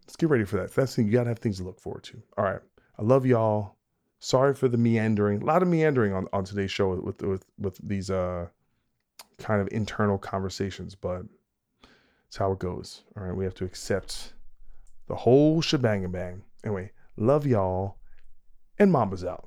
Let's get ready for that. That's thing you gotta have things to look forward to. All right, I love y'all. Sorry for the meandering. A lot of meandering on, on today's show with with with these uh kind of internal conversations, but it's how it goes. All right, we have to accept the whole shebang and bang. Anyway, love y'all, and Mamba's out.